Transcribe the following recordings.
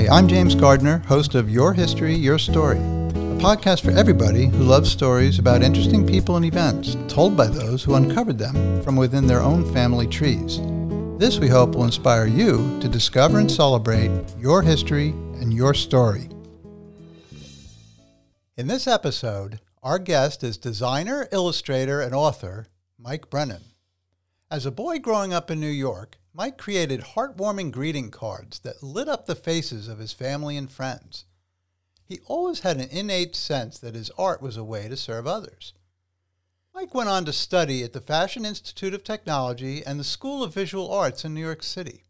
Hi, I'm James Gardner, host of Your History, Your Story, a podcast for everybody who loves stories about interesting people and events told by those who uncovered them from within their own family trees. This, we hope, will inspire you to discover and celebrate your history and your story. In this episode, our guest is designer, illustrator, and author Mike Brennan. As a boy growing up in New York, Mike created heartwarming greeting cards that lit up the faces of his family and friends. He always had an innate sense that his art was a way to serve others. Mike went on to study at the Fashion Institute of Technology and the School of Visual Arts in New York City.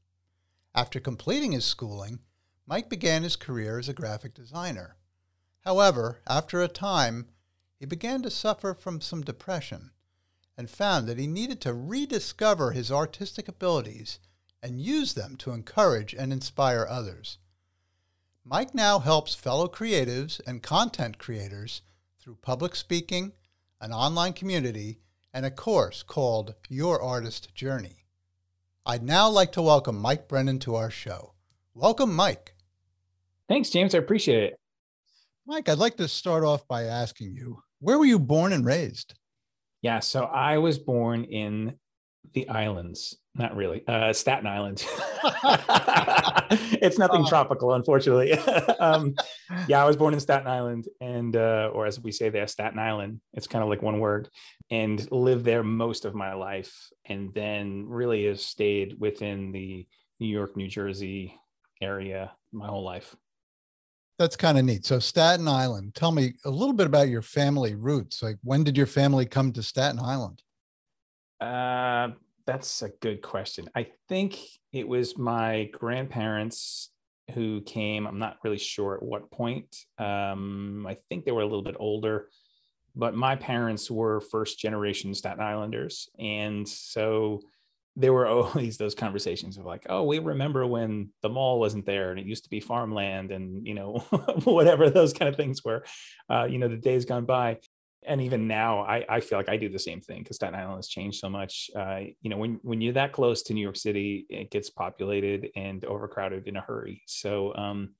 After completing his schooling, Mike began his career as a graphic designer. However, after a time, he began to suffer from some depression and found that he needed to rediscover his artistic abilities and use them to encourage and inspire others. Mike now helps fellow creatives and content creators through public speaking, an online community, and a course called Your Artist Journey. I'd now like to welcome Mike Brennan to our show. Welcome, Mike. Thanks, James. I appreciate it. Mike, I'd like to start off by asking you where were you born and raised? Yeah, so I was born in the islands. Not really. Uh, Staten Island. it's nothing tropical, unfortunately. um, yeah, I was born in Staten Island, and uh, or as we say there, Staten Island. It's kind of like one word, and lived there most of my life, and then really have stayed within the New York, New Jersey area my whole life that's kind of neat. So Staten Island, tell me a little bit about your family roots. Like when did your family come to Staten Island? Uh, that's a good question. I think it was my grandparents who came. I'm not really sure at what point. Um, I think they were a little bit older, but my parents were first generation Staten Islanders. And so there were always those conversations of like, oh, we remember when the mall wasn't there and it used to be farmland and, you know, whatever those kind of things were, uh, you know, the days gone by. And even now, I, I feel like I do the same thing because Staten Island has changed so much. Uh, you know, when, when you're that close to New York City, it gets populated and overcrowded in a hurry. So, um,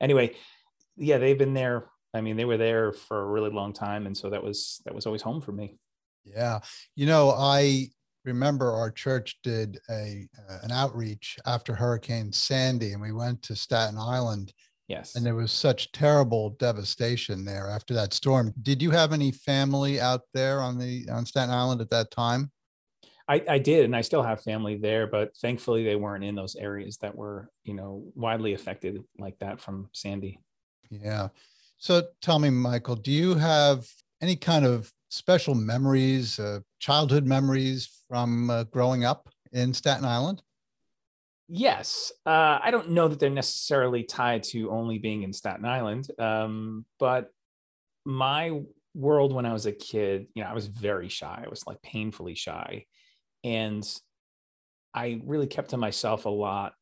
anyway, yeah, they've been there. I mean, they were there for a really long time. And so that was, that was always home for me. Yeah. You know, I remember our church did a uh, an outreach after Hurricane Sandy, and we went to Staten Island. Yes. And there was such terrible devastation there after that storm. Did you have any family out there on the on Staten Island at that time? I, I did, and I still have family there, but thankfully they weren't in those areas that were, you know, widely affected like that from Sandy. Yeah. So tell me, Michael, do you have any kind of special memories, uh, childhood memories from uh, growing up in Staten Island? Yes. Uh, I don't know that they're necessarily tied to only being in Staten Island, um, but my world when I was a kid, you know, I was very shy. I was like painfully shy. And I really kept to myself a lot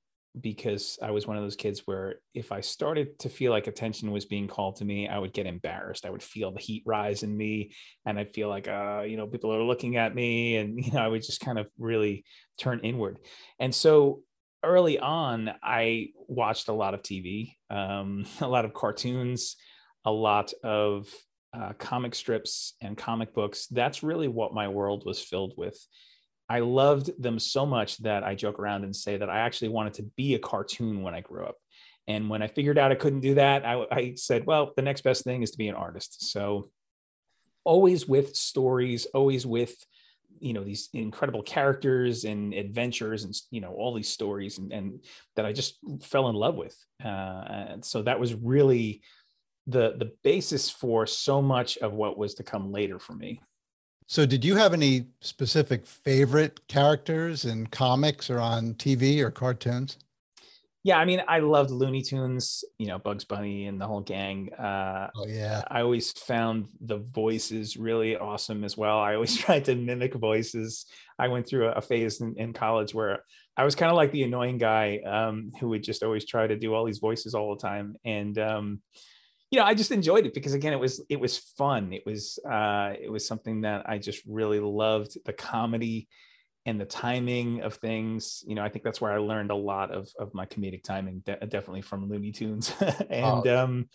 because I was one of those kids where if I started to feel like attention was being called to me, I would get embarrassed. I would feel the heat rise in me and I'd feel like, uh, you know, people are looking at me and, you know, I would just kind of really turn inward. And so early on, I watched a lot of TV, um, a lot of cartoons, a lot of uh, comic strips and comic books. That's really what my world was filled with. I loved them so much that I joke around and say that I actually wanted to be a cartoon when I grew up. And when I figured out I couldn't do that, I, I said, well, the next best thing is to be an artist. So always with stories, always with you know these incredible characters and adventures and you know all these stories and, and that i just fell in love with uh, and so that was really the the basis for so much of what was to come later for me so, did you have any specific favorite characters in comics or on TV or cartoons? Yeah, I mean, I loved Looney Tunes, you know, Bugs Bunny and the whole gang. Uh, oh, yeah. I always found the voices really awesome as well. I always tried to mimic voices. I went through a, phase in, in college where I was kind of like the annoying guy um, who would just always try to do all these voices all the time. And, um, you know, I just enjoyed it because again, it was it was fun. It was uh, it was something that I just really loved the comedy and the timing of things. You know, I think that's where I learned a lot of of my comedic timing, de- definitely from Looney Tunes, and oh, um,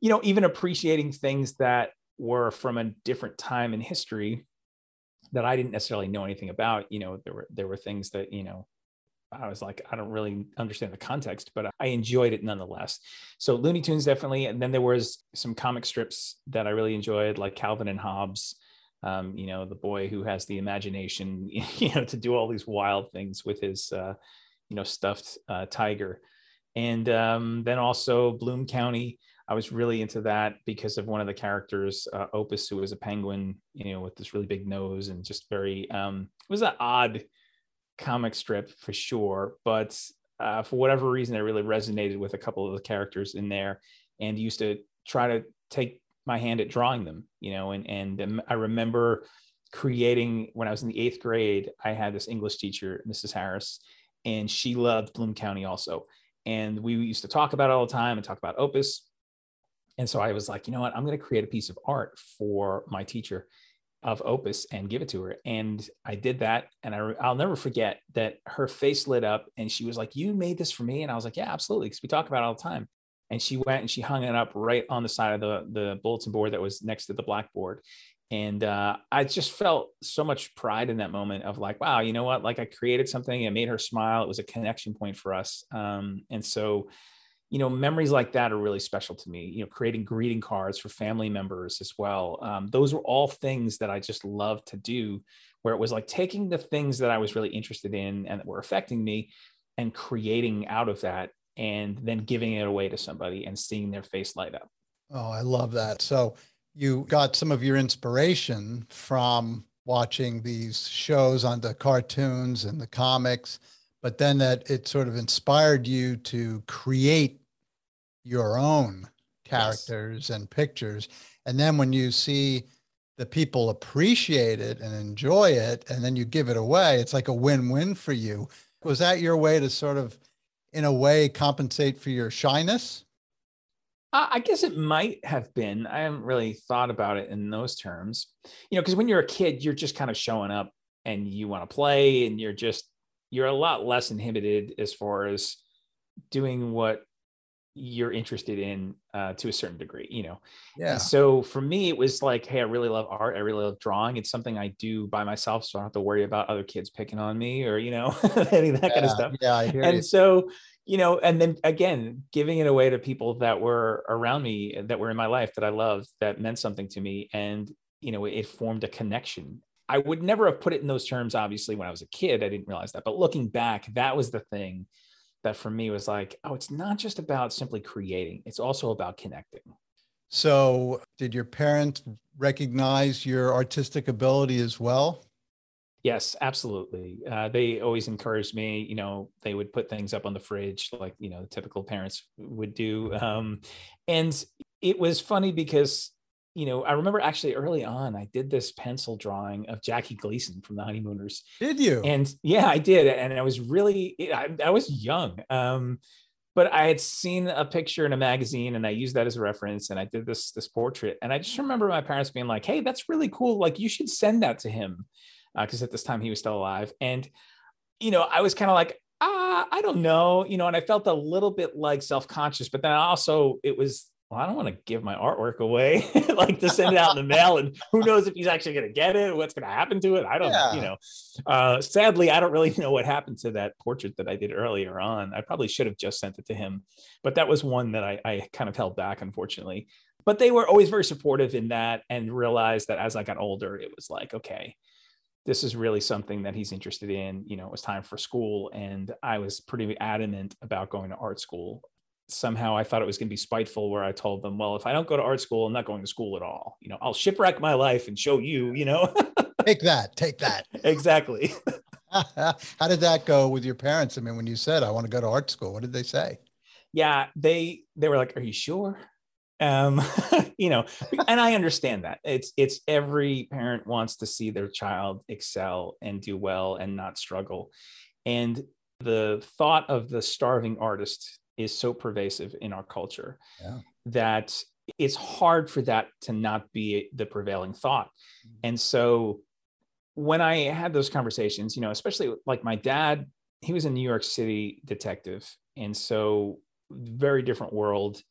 you know, even appreciating things that were from a different time in history that I didn't necessarily know anything about. You know, there were there were things that you know I was like, I don't really understand the context, but I enjoyed it nonetheless. So Looney Tunes definitely, and then there was some comic strips that I really enjoyed, like Calvin and Hobbes. Um, you know, the boy who has the imagination, you know, to do all these wild things with his, uh, you know, stuffed uh, tiger, and um, then also Bloom County. I was really into that because of one of the characters, uh, Opus, who was a penguin, you know, with this really big nose and just very. Um, it was an odd comic strip for sure, but uh, for whatever reason, I really resonated with a couple of the characters in there, and used to try to take my hand at drawing them, you know. And and um, I remember creating when I was in the eighth grade. I had this English teacher, Mrs. Harris, and she loved Bloom County also, and we used to talk about it all the time and talk about Opus. And so I was like, you know what, I'm going to create a piece of art for my teacher of Opus and give it to her. And I did that. And I, I'll never forget that her face lit up and she was like, You made this for me? And I was like, Yeah, absolutely. Because we talk about it all the time. And she went and she hung it up right on the side of the, the bulletin board that was next to the blackboard. And uh, I just felt so much pride in that moment of like, wow, you know what? Like I created something, it made her smile. It was a connection point for us. Um, and so you know memories like that are really special to me you know creating greeting cards for family members as well. Um, those were all things that i just loved to do where it was like taking the things that i was really interested in and that were affecting me and creating out of that and then giving it away to somebody and seeing their face light up. Oh i love that. So you got some of your inspiration from watching these shows on the cartoons and the comics but then that it sort of inspired you to create your own characters yes. and pictures. And then when you see the people appreciate it and enjoy it, and then you give it away, it's like a win win for you. Was that your way to sort of, in a way, compensate for your shyness? I guess it might have been. I haven't really thought about it in those terms. You know, because when you're a kid, you're just kind of showing up and you want to play and you're just, you're a lot less inhibited as far as doing what you're interested in uh, to a certain degree, you know. Yeah. And so for me, it was like, hey, I really love art. I really love drawing. It's something I do by myself, so I don't have to worry about other kids picking on me or you know any of that yeah. kind of stuff. Yeah, I hear And you. so you know, and then again, giving it away to people that were around me, that were in my life, that I loved, that meant something to me, and you know, it formed a connection. I would never have put it in those terms, obviously, when I was a kid. I didn't realize that, but looking back, that was the thing that for me was like, oh, it's not just about simply creating, it's also about connecting. So, did your parents recognize your artistic ability as well? Yes, absolutely. Uh, they always encouraged me. You know, they would put things up on the fridge like you know typical parents would do, um, and it was funny because you know, I remember actually early on, I did this pencil drawing of Jackie Gleason from the Honeymooners. Did you? And yeah, I did. And I was really, I, I was young. Um, but I had seen a picture in a magazine and I used that as a reference and I did this, this portrait. And I just remember my parents being like, Hey, that's really cool. Like you should send that to him. Uh, Cause at this time he was still alive. And, you know, I was kind of like, ah, I don't know, you know, and I felt a little bit like self-conscious, but then also it was well, I don't want to give my artwork away, like to send it out in the mail. And who knows if he's actually going to get it, what's going to happen to it. I don't, yeah. you know, uh, sadly, I don't really know what happened to that portrait that I did earlier on. I probably should have just sent it to him, but that was one that I, I kind of held back, unfortunately. But they were always very supportive in that and realized that as I got older, it was like, okay, this is really something that he's interested in. You know, it was time for school. And I was pretty adamant about going to art school somehow I thought it was going to be spiteful where I told them, well, if I don't go to art school, I'm not going to school at all. You know, I'll shipwreck my life and show you, you know. take that, take that. exactly. How did that go with your parents? I mean, when you said I want to go to art school, what did they say? Yeah, they they were like, "Are you sure?" Um, you know, and I understand that. It's it's every parent wants to see their child excel and do well and not struggle. And the thought of the starving artist is so pervasive in our culture yeah. that it's hard for that to not be the prevailing thought. Mm-hmm. And so when I had those conversations, you know, especially like my dad, he was a New York City detective. And so very different world.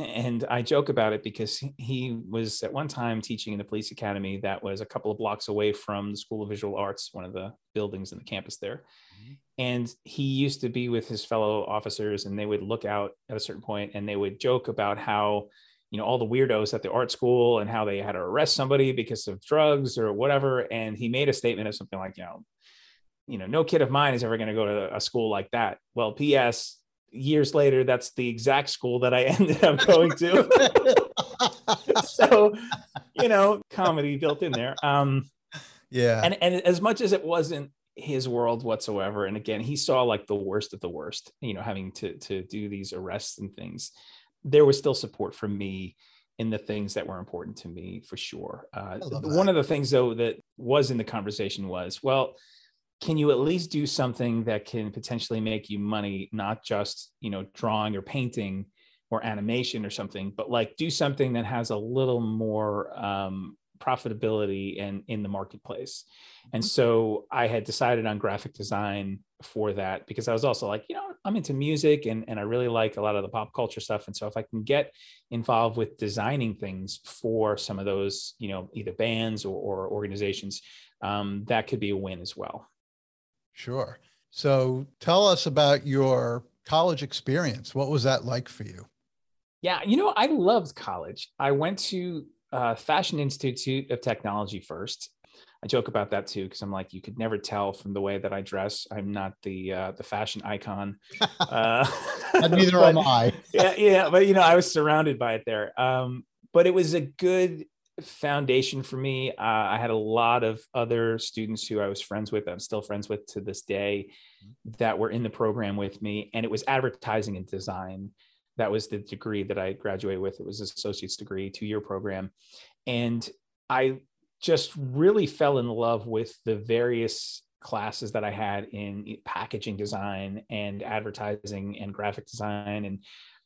And I joke about it because he was at one time teaching in the police academy that was a couple of blocks away from the School of Visual Arts, one of the buildings in the campus there. Mm-hmm. And he used to be with his fellow officers, and they would look out at a certain point and they would joke about how you know all the weirdos at the art school and how they had to arrest somebody because of drugs or whatever and he made a statement of something like you know you know no kid of mine is ever going to go to a school like that well ps years later that's the exact school that i ended up going to. So you know comedy built in there. Um yeah. and and as much as it wasn't his world whatsoever and again he saw like the worst of the worst you know having to to do these arrests and things there was still support from me in the things that were important to me for sure. Uh, one of the things though that was in the conversation was, well, can you at least do something that can potentially make you money, not just you know drawing or painting or animation or something, but like do something that has a little more um, profitability and in the marketplace. And so I had decided on graphic design for that because I was also like, you know, I'm into music and, and I really like a lot of the pop culture stuff. And so if I can get involved with designing things for some of those, you know, either bands or, or organizations, um, that could be a win as well. Sure. So tell us about your college experience. What was that like for you? Yeah, you know, I loved college. I went to uh, Fashion Institute of Technology first. I joke about that too because I'm like, you could never tell from the way that I dress. I'm not the uh, the fashion icon. Uh, neither but, am I. yeah, yeah, but you know, I was surrounded by it there. Um, but it was a good foundation for me. Uh, I had a lot of other students who I was friends with. I'm still friends with to this day that were in the program with me, and it was advertising and design that was the degree that I graduated with. It was associate's degree, two year program. And I just really fell in love with the various classes that I had in packaging design and advertising and graphic design. And,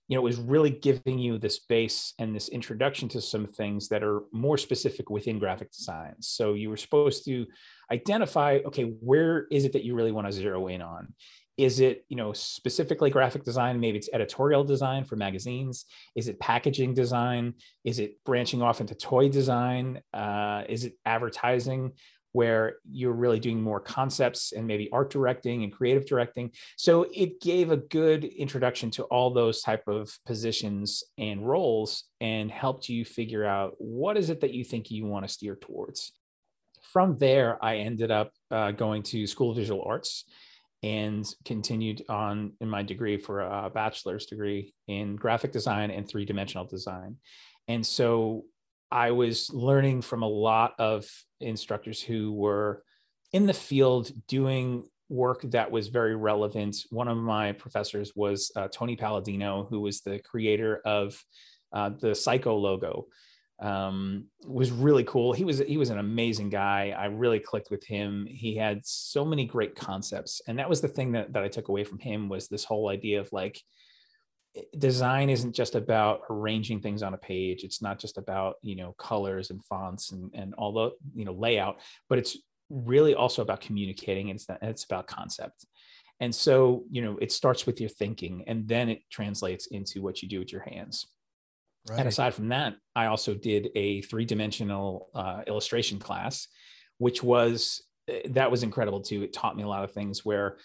you know, it was really giving you this base and this introduction to some things that are more specific within graphic design. So you were supposed to identify, okay, where is it that you really want to zero in on? is it you know specifically graphic design? Maybe it's editorial design for magazines. Is it packaging design? Is it branching off into toy design? Uh, is it advertising where you're really doing more concepts and maybe art directing and creative directing so it gave a good introduction to all those type of positions and roles and helped you figure out what is it that you think you want to steer towards from there i ended up uh, going to school of visual arts and continued on in my degree for a bachelor's degree in graphic design and three dimensional design. And so I was learning from a lot of instructors who were in the field doing work that was very relevant. One of my professors was uh, Tony Palladino, who was the creator of uh, the Psycho logo, um, was really cool. He was he was an amazing guy. I really clicked with him. He had so many great concepts, and that was the thing that that I took away from him was this whole idea of like design isn't just about arranging things on a page. It's not just about you know colors and fonts and and all the you know layout, but it's really also about communicating. And it's it's about concept. And so you know it starts with your thinking, and then it translates into what you do with your hands. Right. And aside from that, I also did a three dimensional uh, illustration class, which was eh, that was incredible too. It taught me a lot of things where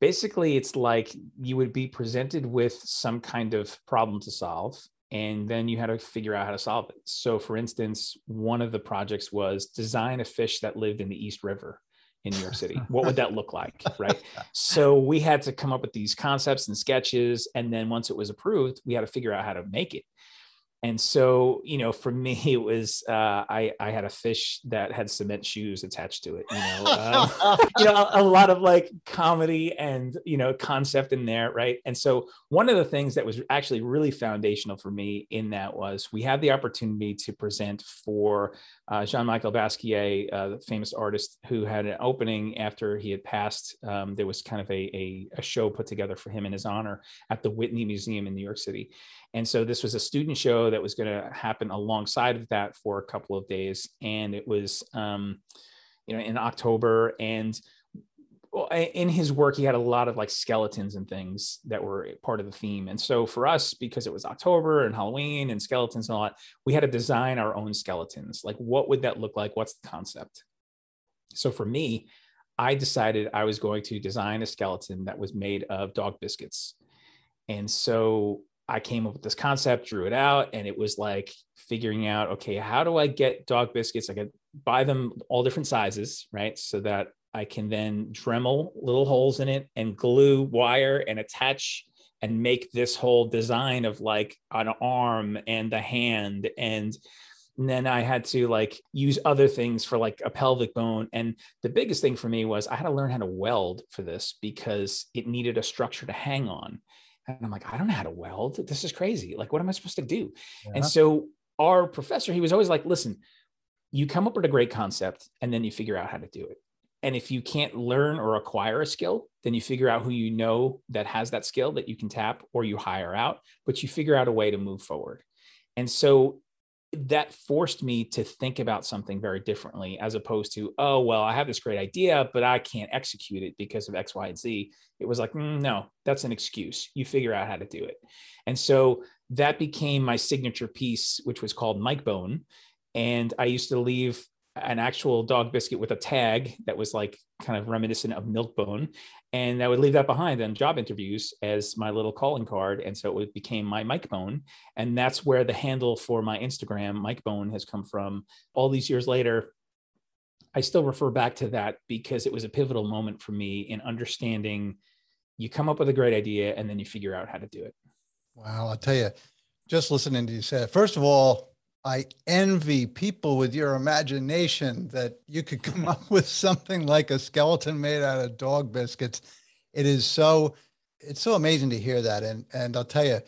basically it's like you would be presented with some kind of problem to solve and then you had to figure out how to solve it. So for instance, one of the projects was design a fish that lived in the East River in New York City. What would that look like? Right. So we had to come up with these concepts and sketches. And then once it was approved, we had to figure out how to make it and so you know for me it was uh, I I had a fish that had cement shoes attached to it you know um, you know a, a, lot of like comedy and you know concept in there right? And so one of the things that was actually really foundational for me in that was we had the opportunity to present for uh, Jean-Michel Basquiat uh, the famous artist who had an opening after he had passed um, there was kind of a, a, a show put together for him in his honor at the Whitney Museum in New York City and so this was a student show that was going to happen alongside of that for a couple of days. And it was, um, you know, in October. And in his work, he had a lot of like skeletons and things that were part of the theme. And so for us, because it was October and Halloween and skeletons and all that, we had to design our own skeletons. Like, what would that look like? What's the concept? So for me, I decided I was going to design a skeleton that was made of dog biscuits. And so I came up with this concept, drew it out, and it was like figuring out okay, how do I get dog biscuits? I could buy them all different sizes, right? So that I can then Dremel little holes in it and glue wire and attach and make this whole design of like an arm and a hand and and then I had to like use other things for like a pelvic bone. And the biggest thing for me was I had to learn how to weld for this because it needed a structure to hang on. And I'm like, I don't know how to weld. This is crazy. Like, what am I supposed to do? Yeah. And so our professor, he was always like, listen, you come up with a great concept and then you figure out how to do it. And if you can't learn or acquire a skill, then you figure out who you know that has that skill that you can tap or you hire out, but you figure out a way to move forward. And so that forced me to think about something very differently as opposed to, oh, well, I have this great idea, but I can't execute it because of X, Y, and Z. It was like, mm, no, that's an excuse. You figure out how to do it. And so that became my signature piece, which was called Mike Bone. And I used to leave an actual dog biscuit with a tag that was like kind of reminiscent of milk bone and i would leave that behind on job interviews as my little calling card and so it became my mike bone and that's where the handle for my instagram mike bone has come from. All these years later i still refer back to that because it was a pivotal moment for me in understanding you come up with a great idea and then you figure out how to do it. Wow i'll tell you just listening to you say first of all I envy people with your imagination that you could come up with something like a skeleton made out of dog biscuits. It is so it's so amazing to hear that. And and I'll tell you,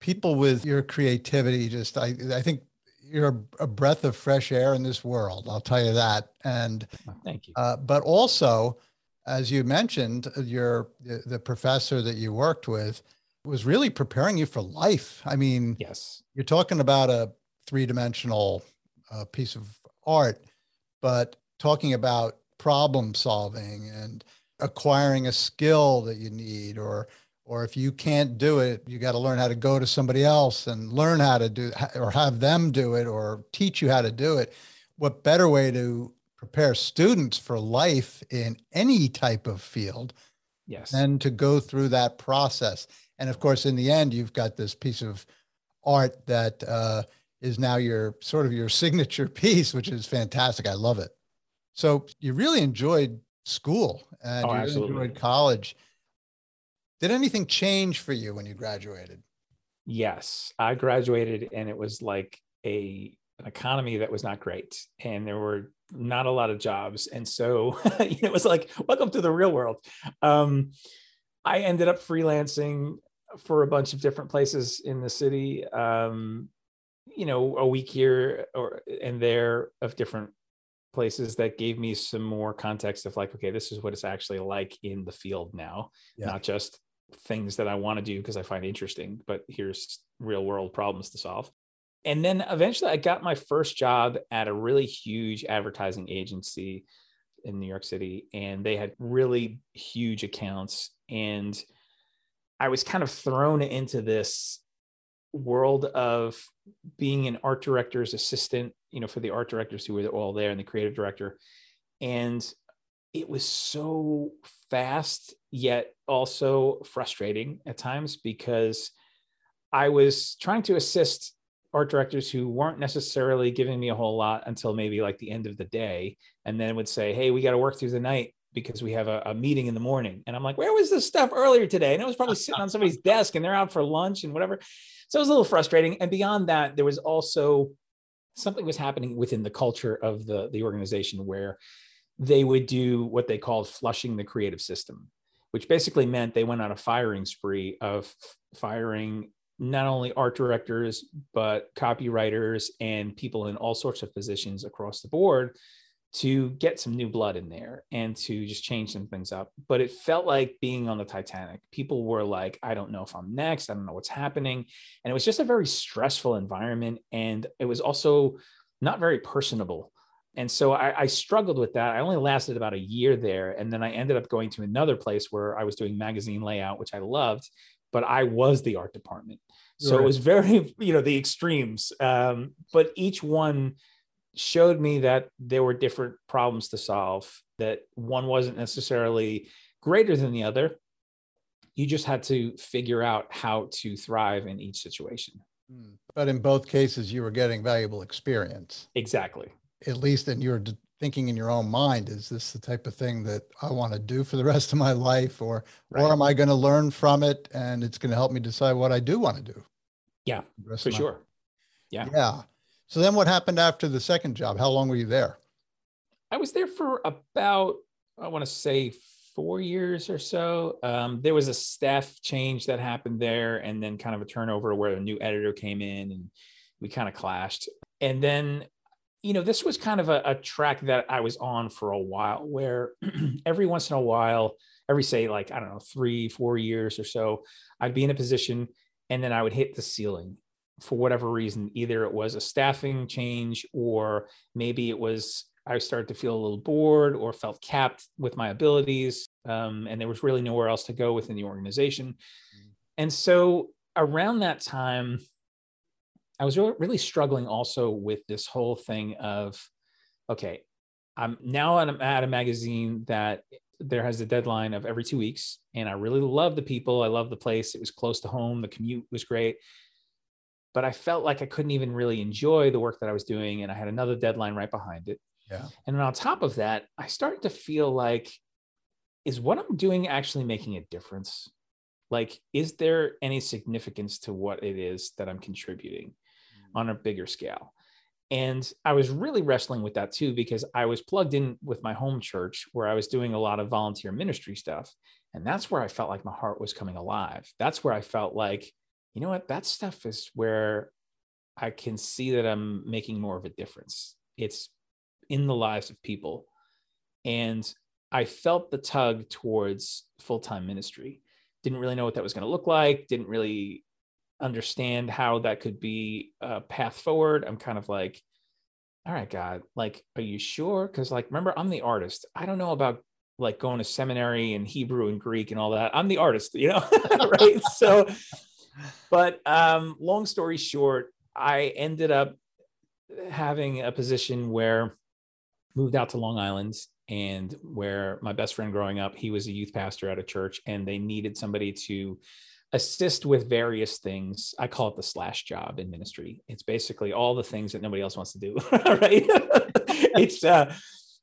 people with your creativity just I I think you're a breath of fresh air in this world. I'll tell you that. And thank you. Uh, but also, as you mentioned, your the, the professor that you worked with was really preparing you for life. I mean, yes, you're talking about a three dimensional uh, piece of art, but talking about problem solving and acquiring a skill that you need or or if you can't do it you got to learn how to go to somebody else and learn how to do or have them do it or teach you how to do it. What better way to prepare students for life in any type of field yes. than to go through that process? And of course in the end you've got this piece of art that uh, is now your sort of your signature piece, which is fantastic. I love it. So you really enjoyed school and oh, you really enjoyed college. Did anything change for you when you graduated? Yes, I graduated and it was like a an economy that was not great and there were not a lot of jobs and so it was like welcome to the real world. Um, I ended up freelancing for a bunch of different places in the city. Um, you know a week here or and there of different places that gave me some more context of like okay this is what it's actually like in the field now yeah. not just things that i want to do because i find interesting but here's real world problems to solve and then eventually i got my first job at a really huge advertising agency in new york city and they had really huge accounts and i was kind of thrown into this world of being an art director's assistant, you know, for the art directors who were all there and the creative director. And it was so fast, yet also frustrating at times because I was trying to assist art directors who weren't necessarily giving me a whole lot until maybe like the end of the day and then would say hey we got to work through the night because we have a, a, meeting in the morning. And i'm like where was this stuff earlier today? And it was probably sitting on somebody's desk and they're out for lunch and whatever. So it was a little frustrating. And beyond that, there was also something was happening within the culture of the, the organization where they would do what they called flushing the creative system, which basically meant they went on a firing spree of firing not only art directors, but copywriters and people in all sorts of positions across the board to get some new blood in there and to just change some things up. But it felt like being on the Titanic. People were like, I don't know if I'm next. I don't know what's happening. And it was just a very stressful environment. And it was also not very personable. and so I, I, struggled with that. I only lasted about a year there, and then I ended up going to another place where I was doing magazine layout, which I loved, but I was the art department. So right. it was very, you know, the extremes. Um, but each one showed me that there were different problems to solve. That one wasn't necessarily greater than the other. You just had to figure out how to thrive in each situation. Hmm. But in both cases, you were getting valuable experience. Exactly at least in your thinking in your own mind is this the type of thing that i want to do for the rest of my life or right. or am i going to learn from it and it's going to help me decide what i do want to do yeah for sure yeah yeah so then what happened after the second job? How long were you there? I was there for about i want to say four years or so. Um, there was a staff change that happened there and then kind of a turnover where a new editor came in and we kind of clashed. And then you know, this was kind of a, a track that I was on for a while where every once in a while, every say like, I don't know, three, four years or so, I'd be in a position and then I would hit the ceiling for whatever reason. Either it was a staffing change or maybe it was I started to feel a little bored or felt capped with my abilities. Um, and there was really nowhere else to go within the organization. Mm-hmm. And so around that time, I was really struggling also with this whole thing of, okay, I'm now at a magazine that there has a deadline of every two weeks, and I really love the people. I love the place. It was close to home. The commute was great, but I felt like I couldn't even really enjoy the work that I was doing, and I had another deadline right behind it. Yeah. And then on top of that, I started to feel like, is what I'm doing actually making a difference? Like, is there any significance to what it is that I'm contributing? Mm. on a bigger scale. And I was really wrestling with that too, because I was plugged in with my home church where I was doing a lot of volunteer ministry stuff. And that's where I felt like my heart was coming alive. That's where I felt like, you know what, that stuff is where I can see that I'm making more of a difference. It's in the lives of people. And I felt the tug towards full time ministry. Didn't really know what that was going to look like, didn't really understand how that could be a path forward. I'm kind of like, all right, God, like, are you sure? Because, like, remember, I'm the artist. I don't know about like going to seminary and Hebrew and Greek and all that. I'm the artist, you know, right? so, but um, long story short, I ended up having a position where moved out to Long Island and where my best friend growing up, he was a youth pastor at a church and they needed somebody to assist with various things. I call it the slash job in ministry. It's basically all the things that nobody else wants to do. right? it's uh,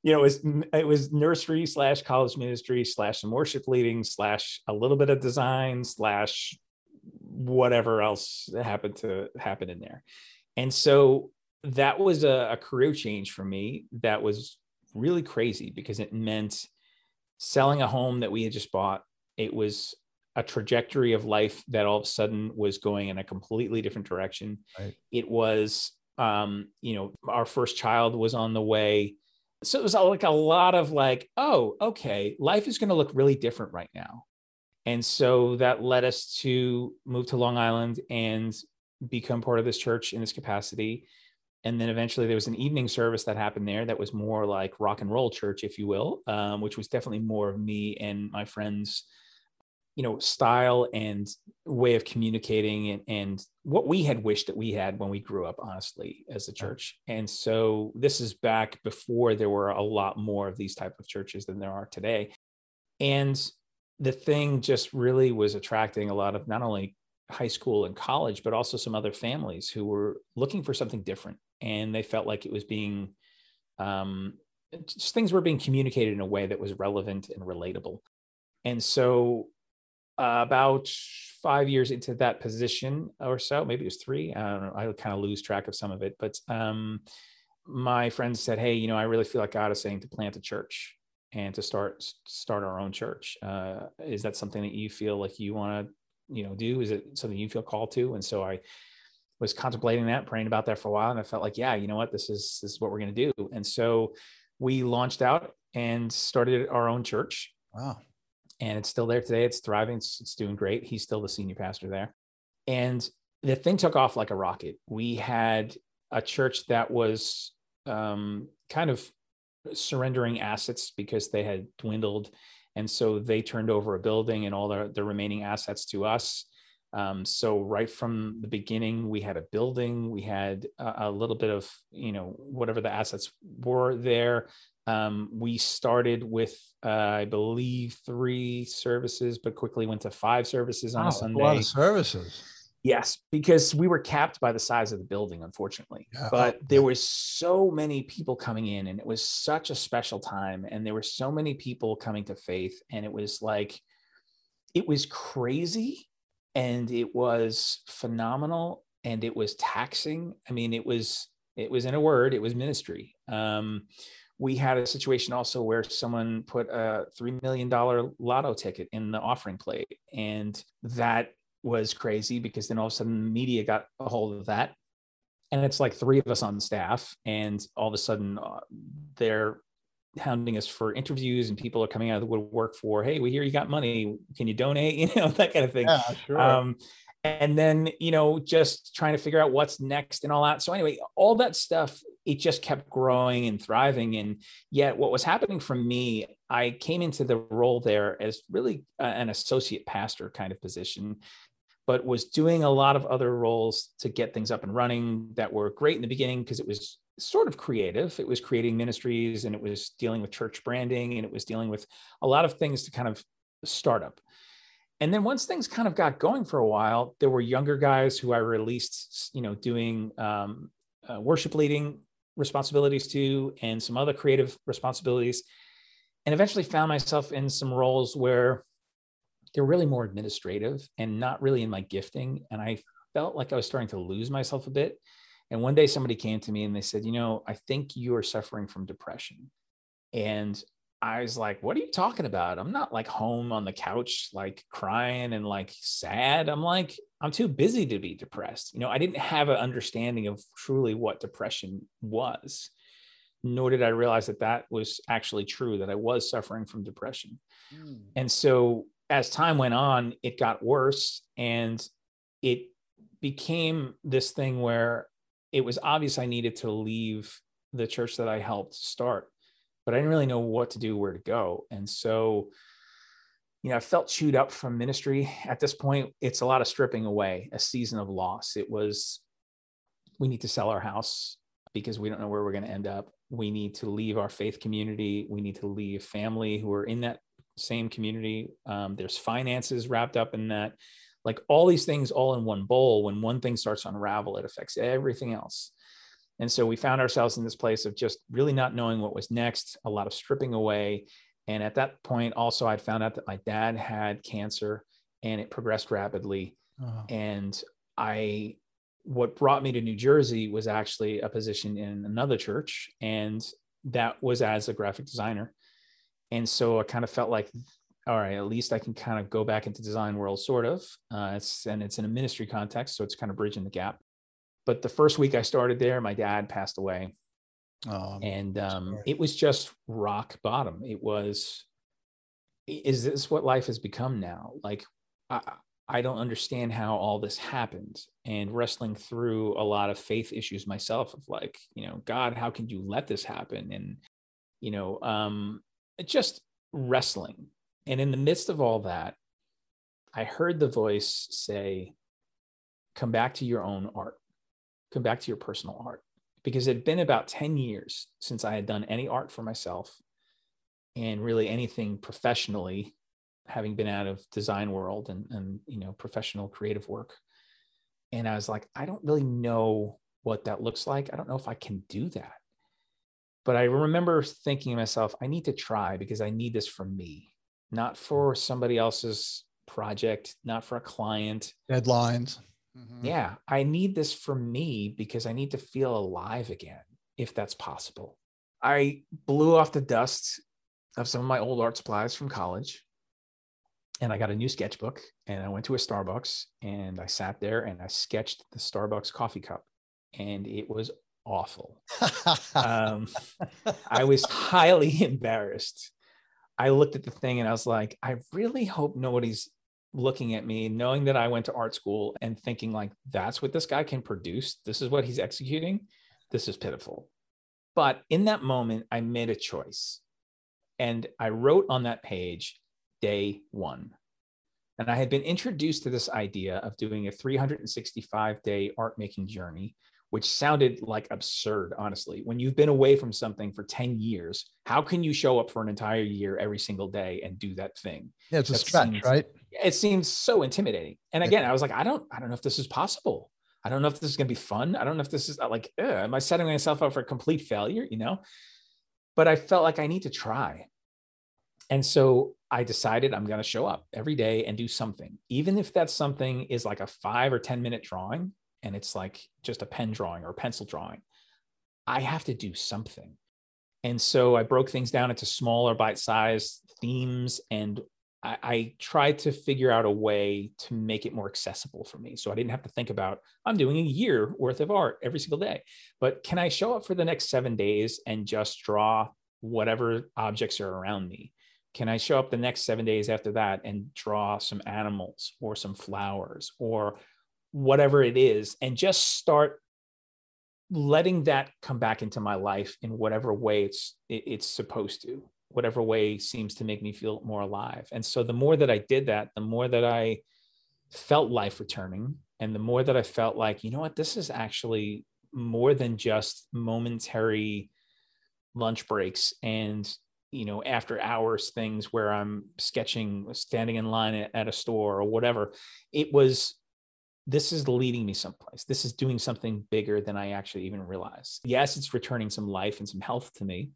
you know, it was it was nursery slash college ministry slash some worship leading slash a little bit of design slash whatever else happened to happen in there. And so that was a, a career change for me that was really crazy because it meant selling a home that we had just bought. It was a trajectory of life that all of a sudden was going in a completely different direction. Right. It was, um, you know, our first child was on the way. So it was like a lot of like, oh, okay, life is going to look really different right now. And so that led us to move to Long Island and become part of this church in this capacity. And then eventually there was an evening service that happened there that was more like rock and roll church, if you will, um, which was definitely more of me and my friends you know style and way of communicating and, and what we had wished that we had when we grew up honestly as a church. And so this is back before there were a lot more of these type of churches than there are today. And the thing just really was attracting a lot of not only high school and college but also some other families who were looking for something different and they felt like it was being um, things were being communicated in a way that was relevant and relatable and so uh, about five years into that position or so, maybe it was three. I don't know. I kind of lose track of some of it, but um, my friends said, "Hey, you know, I really feel like God is saying to plant a church and to start start our own church. Uh, is that something that you feel like you want to, you know, do? Is it something you feel called to?" And so I was contemplating that, praying about that for a while, and I felt like, yeah, you know what, this is this is what we're going to do. And so we launched out and started our own church. Wow and it's still there today. It's thriving. It's, it's, doing great. He's still the senior pastor there. And the thing took off like a rocket. We had a church that was um, kind of surrendering assets because they had dwindled. And so they turned over a building and all the, the remaining assets to us. Um, so right from the beginning, we had a building, we had a, a little bit of, you know, whatever the assets were there. Um, we started with, uh, I believe, three services, but quickly went to five services on wow, a Sunday. A lot of services. Yes, because we were capped by the size of the building, unfortunately. Yeah. But Oh, there yeah. was so many people coming in, and it was such a special time. And there were so many people coming to faith, and it was like, it was crazy, and it was phenomenal, and it was taxing. I mean, it was it was in a word, it was ministry. Um, we had a situation also where someone put a three million dollar lotto ticket in the offering plate, and that was crazy because then all of a sudden the media got a hold of that. And it's like three of us on staff and all of a sudden uh, they're hounding us for interviews and people are coming out of the woodwork for hey we hear you got money. Can you donate? You know that kind of thing. Yeah, sure. um, and then you know just trying to figure out what's next and all that. So anyway all that stuff it just kept growing and thriving. And yet what was happening for me i came into the role there as really uh, an associate pastor kind of position but was doing a lot of other roles to get things up and running that were great in the beginning because it was sort of creative. It was creating ministries and it was dealing with church branding and it was dealing with a lot of things to kind of start up. And then once things kind of got going for a while, there were younger guys who I released, you know, doing um, uh, worship leading responsibilities to and some other creative responsibilities. And eventually found myself in some roles where they're really more administrative and not really in my gifting. And I felt like I was starting to lose myself a bit. And one day somebody came to me and they said, You know, I think you are suffering from depression. And I was like, What are you talking about? I'm not like home on the couch, like crying and like sad. I'm like, I'm too busy to be depressed. You know, I didn't have an understanding of truly what depression was, nor did I realize that that was actually true, that I was suffering from depression. Hmm. And so as time went on, it got worse and it became this thing where it was obvious I needed to leave the church that I helped start, but I didn't really know what to do, where to go. And so, you know, I felt chewed up from ministry. At this point, it's a lot of stripping away, a season of loss. It was, we need to sell our house because we don't know where we're going to end up. We need to leave our faith community. We need to leave family who are in that same community. Um, there's finances wrapped up in that. Like all these things all in one bowl, when one thing starts to unravel, it affects everything else. And so we found ourselves in this place of just really not knowing what was next, a lot of stripping away. And at that point, also, I'd found out that my dad had cancer and it progressed rapidly. Oh. And I, what brought me to New Jersey was actually a position in another church. And that was as a graphic designer. And so I kind of felt like, all right, at least I can kind of go back into design world, sort of. Uh, it's and it's in a ministry context, so it's kind of bridging the gap. But the first week I started there, my dad passed away, Oh, and um, it was just rock bottom. It was, is this what life has become now? Like, I, I don't understand how all this happened, and wrestling through a lot of faith issues myself of like, you know, God, how can you let this happen? And you know, um, just wrestling. And in the midst of all that, I heard the voice say, Come back to your own art, come back to your personal art. Because it had been about 10 years since I had done any art for myself and really anything professionally, having been out of design world and, and you know, professional creative work. And I was like, I don't really know what that looks like. I don't know if I can do that but I remember thinking to myself, I need to try because I need this for me, not for somebody else's project, not for a client. deadlines. Mhm. Yeah, I need this for me because I need to feel alive again, if that's possible. I blew off the dust of some of my old art supplies from college. And I got a new sketchbook and I went to a Starbucks and I sat there and I sketched the Starbucks coffee cup. And it was awful. Um, I was highly embarrassed. I looked at the thing and I was like, I really hope nobody's looking at me, knowing that I went to art school and thinking, like, that's what this guy can produce. This is what he's executing. This is pitiful. But in that moment, I made a choice. And I wrote on that page, day one. And I had been introduced to this idea of doing a 365 day art making journey, which sounded like absurd, honestly. When you've been away from something for 10 years, how can you show up for an entire year every single day and do that thing? Yeah, it's a stretch, seems, right? It seems so intimidating. And again, I was like, I don't, I don't know if this is possible. I don't know if this is going to be fun. I don't know if this is uh, like, am I setting myself up for complete failure? You know, but I felt like I need to try. And so I decided I'm going to show up every day and do something, even if that something is like a five or 10 minute drawing and it's like just a pen drawing or a pencil drawing. I have to do something. And so I broke things down into smaller bite sized themes and I, I, tried to figure out a way to make it more accessible for me. So I didn't have to think about, I'm doing a year worth of art every single day. But can I show up for the next seven days and just draw whatever objects are around me? Can I show up the next seven days after that and draw some animals or some flowers or whatever it is and just start letting that come back into my life in whatever way it's it's supposed to whatever way seems to make me feel more alive. And so the more that i did that the more that i felt life returning and the more that i felt like you know what this is actually more than just momentary lunch breaks and you know after hours things where i'm sketching standing in line at, at, a store or whatever. It was this is leading me someplace this is doing something bigger than i actually even realized yes it's returning some life and some health to me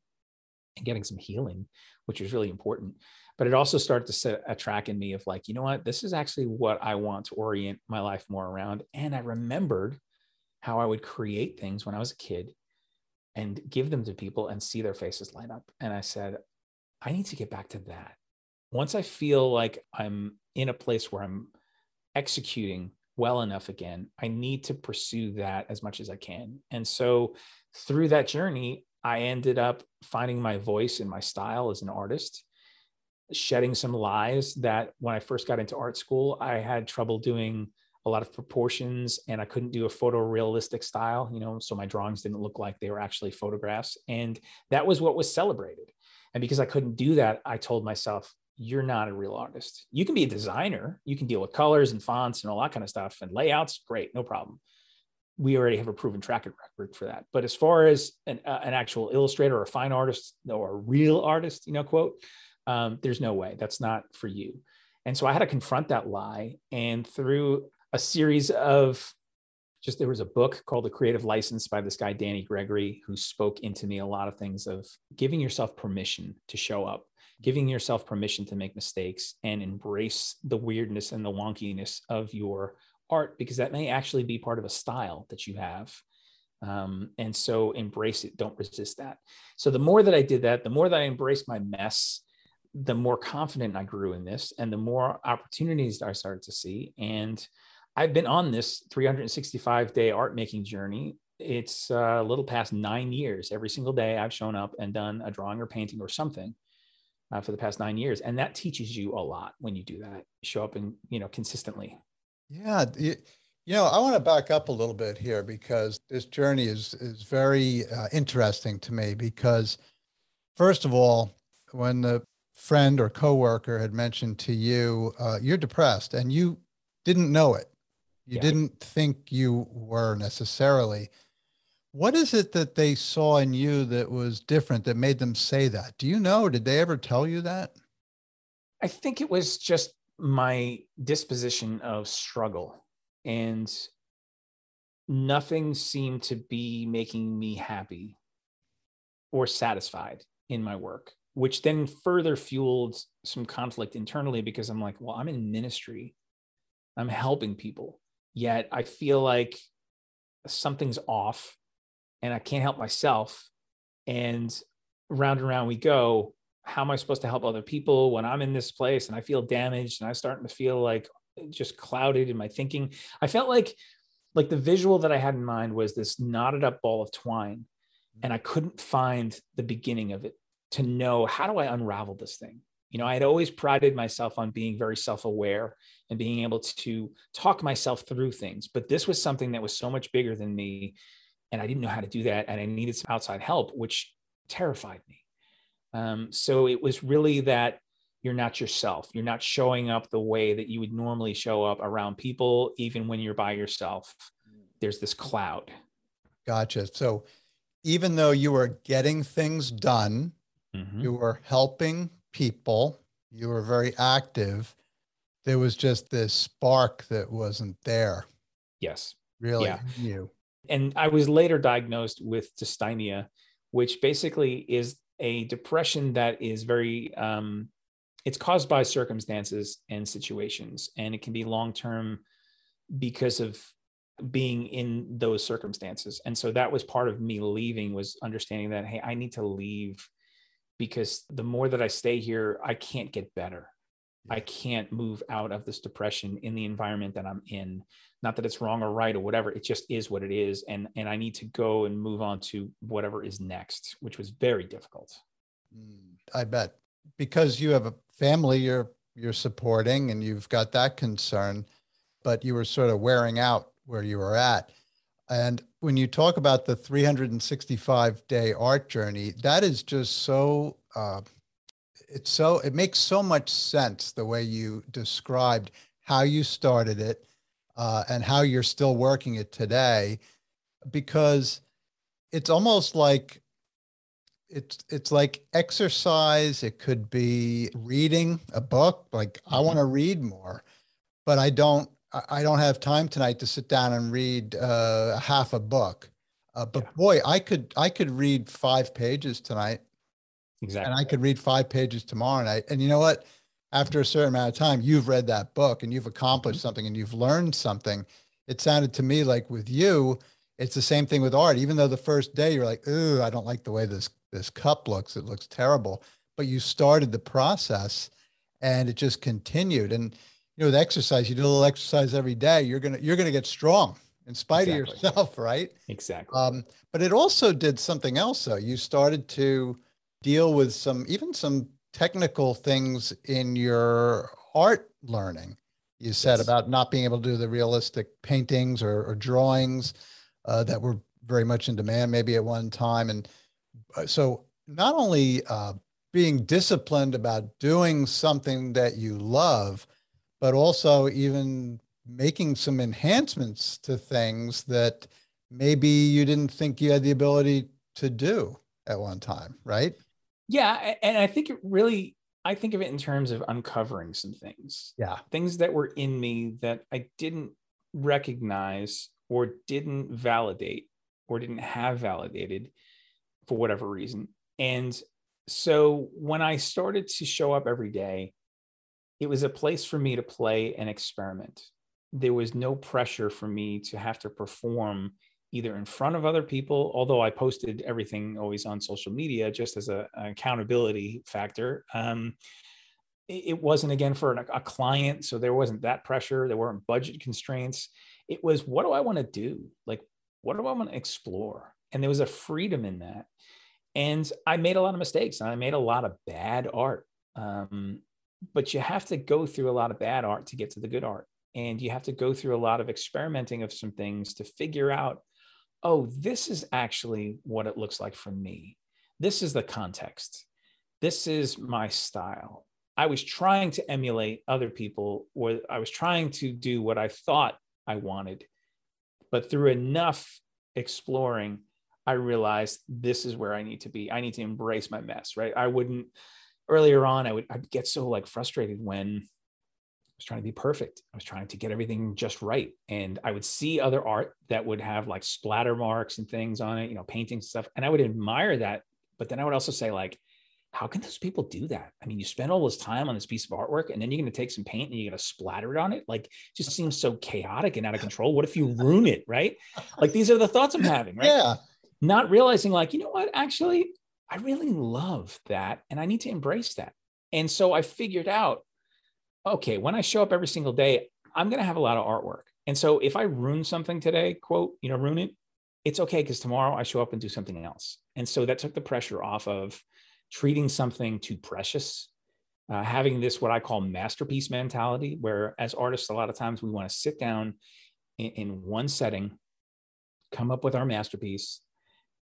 and getting some healing which is really important but it also started to set a track in me of like you know what this is actually what i want to orient my life more around and i remembered how i would create things when i was a kid and give them to people and see their faces light up. And I said, I need to get back to that. Once I feel like I'm in a place where I'm executing well enough again, I need to pursue that as much as I can. And so through that journey, I ended up finding my voice and my style as an artist, shedding some lies that when I first got into art school, I had trouble doing a lot of proportions and I couldn't do a photorealistic style, you know, so my drawings didn't look like they were actually photographs. And that was what was celebrated. And because I couldn't do that, I told myself, you're not a real artist. You can be a designer, you can deal with colors and fonts and all that kind of stuff and layouts, great, no problem. We already have a proven track record for that. But as far as an, uh, an actual illustrator or a fine artist or a real artist, you know, quote, um, there's no way that's not for you. And so I had to confront that lie. And through a series of just there was a book called The Creative License by this guy, Danny Gregory, who spoke into me a lot of things of giving yourself permission to show up, giving yourself permission to make mistakes and embrace the weirdness and the wonkiness of your art, because that may actually be part of a style that you have. Um, and so embrace it, don't resist that. So the more that I did that, the more that I embraced my mess, the more confident I grew in this and the more opportunities I started to see. And I've been on this 365 day art making journey. It's a little past nine years. Every single day, I've shown up and done a drawing or painting or something uh, for the past nine years, and that teaches you a lot when you do that. Show up and you know consistently. Yeah, you, you know, I want to back up a little bit here because this journey is is very uh, interesting to me. Because first of all, when the friend or coworker had mentioned to you, uh, you're depressed, and you didn't know it you yeah. didn't think you were necessarily. What is it that they saw in you that was different that made them say that? Do you know? Did they ever tell you that? I think it was just my disposition of struggle and nothing seemed to be making me happy or satisfied in my work, which then further fueled some conflict internally because I'm like, well, I'm in ministry, I'm helping people yet I feel like something's off and I can't help myself. And round and round we go. How am I supposed to help other people when I'm in this place and I feel damaged and I'm starting to feel like just clouded in my thinking? I felt like like the visual that I had in mind was this knotted up ball of twine and I couldn't find the beginning of it to know how do I unravel this thing? You know, I had always prided myself on being very self aware and being able to talk myself through things. But this was something that was so much bigger than me. And I didn't know how to do that. And I needed some outside help, which terrified me. Um, so it was really that you're not yourself. You're not showing up the way that you would normally show up around people, even when you're by yourself. There's this cloud. Gotcha. So even though you were getting things done, mm-hmm. you were helping people, you were very active, there was just this spark that wasn't there. Yes. Really yeah. you. And I was later diagnosed with dysthymia, which basically is a depression that is very um, it's caused by circumstances and situations and it can be long term because of being in those circumstances. And so that was part of me leaving was understanding that hey i need to leave because the more that i stay here i can't get better. I can't move out of this depression in the environment that i'm in not that it's wrong or right or whatever it just is what it is and and i need to go and move on to whatever is next which was very difficult. Mm, i bet. Because you have a family you're you're supporting and you've got that concern but you were sort of wearing out where you were at. And when you talk about the 365 day art journey that is just so uh, it's so it makes so much sense the way you described how you started it uh, and how you're still working it today because it's almost like it's it's like exercise. It could be reading a book like mm-hmm. i want to read more but i don't i don't have time tonight to sit down and read uh, half a book. Uh, but yeah. boy i could i could read five pages tonight. Exactly and i could read five pages tomorrow night. And you know what after a certain amount of time you've read that book and you've accomplished mm-hmm. something and you've learned something it sounded to me like with you it's the same thing with art even though the first day you're like ooh i don't like the way this this cup looks. It looks terrible. But you started the process and it just continued. And you know, with exercise, you do a little exercise every day, you're gonna you're gonna get strong in spite exactly. of yourself, right? Exactly. Um, but it also did something else though. You started to deal with some even some technical things in your art learning. You said yes. about not being able to do the realistic paintings or, or drawings uh, that were very much in demand maybe at one time. And uh, so not only uh, being disciplined about doing something that you love, but also even making some enhancements to things that maybe you didn't think you had the ability to do at one time, right? Yeah, and I think it really I think of it in terms of uncovering some things. Yeah. Things that were in me that I didn't recognize or didn't validate or didn't have validated for whatever reason. And so when I started to show up every day, it was a place for me to play and experiment. There was no pressure for me to have to perform either in front of other people, although I posted everything always on social media just as a, an accountability factor. Um, it, wasn't again for a, a client, so there wasn't that pressure. There weren't budget constraints. It was what do I want to do? Like, what do I want to explore? And there was a freedom in that and I made a lot of mistakes and I made a lot of bad art. Um, but you have to go through a lot of bad art to get to the good art. And you have to go through a lot of experimenting of some things to figure out, oh, this is actually what it looks like for me. This is the context. This is my style. I was trying to emulate other people, or I was trying to do what I thought I wanted. But through enough exploring, I realized this is where I need to be. I need to embrace my mess, right? I wouldn't earlier on, I would I'd get so like frustrated when was trying to be perfect. I was trying to get everything just right. And I would see other art that would have like splatter marks and things on it, you know, paintings and stuff. And I would admire that. But then I would also say, like, how can those people do that? I mean, you spend all this time on this piece of artwork and then you're going to take some paint and you're going to splatter it on it. Like, it just seems so chaotic and out of control. What if you ruin it? Right. Like, these are the thoughts I'm having. Right. Yeah not realizing like you know what actually i really love that and i need to embrace that and so i figured out okay when i show up every single day i'm going to have a lot of artwork. And so if i ruin something today quote you know ruin it it's okay because tomorrow i show up and do something else. And so that took the pressure off of treating something too precious uh, having this what i call masterpiece mentality where as artists a lot of times we want to sit down in, in one setting come up with our masterpiece,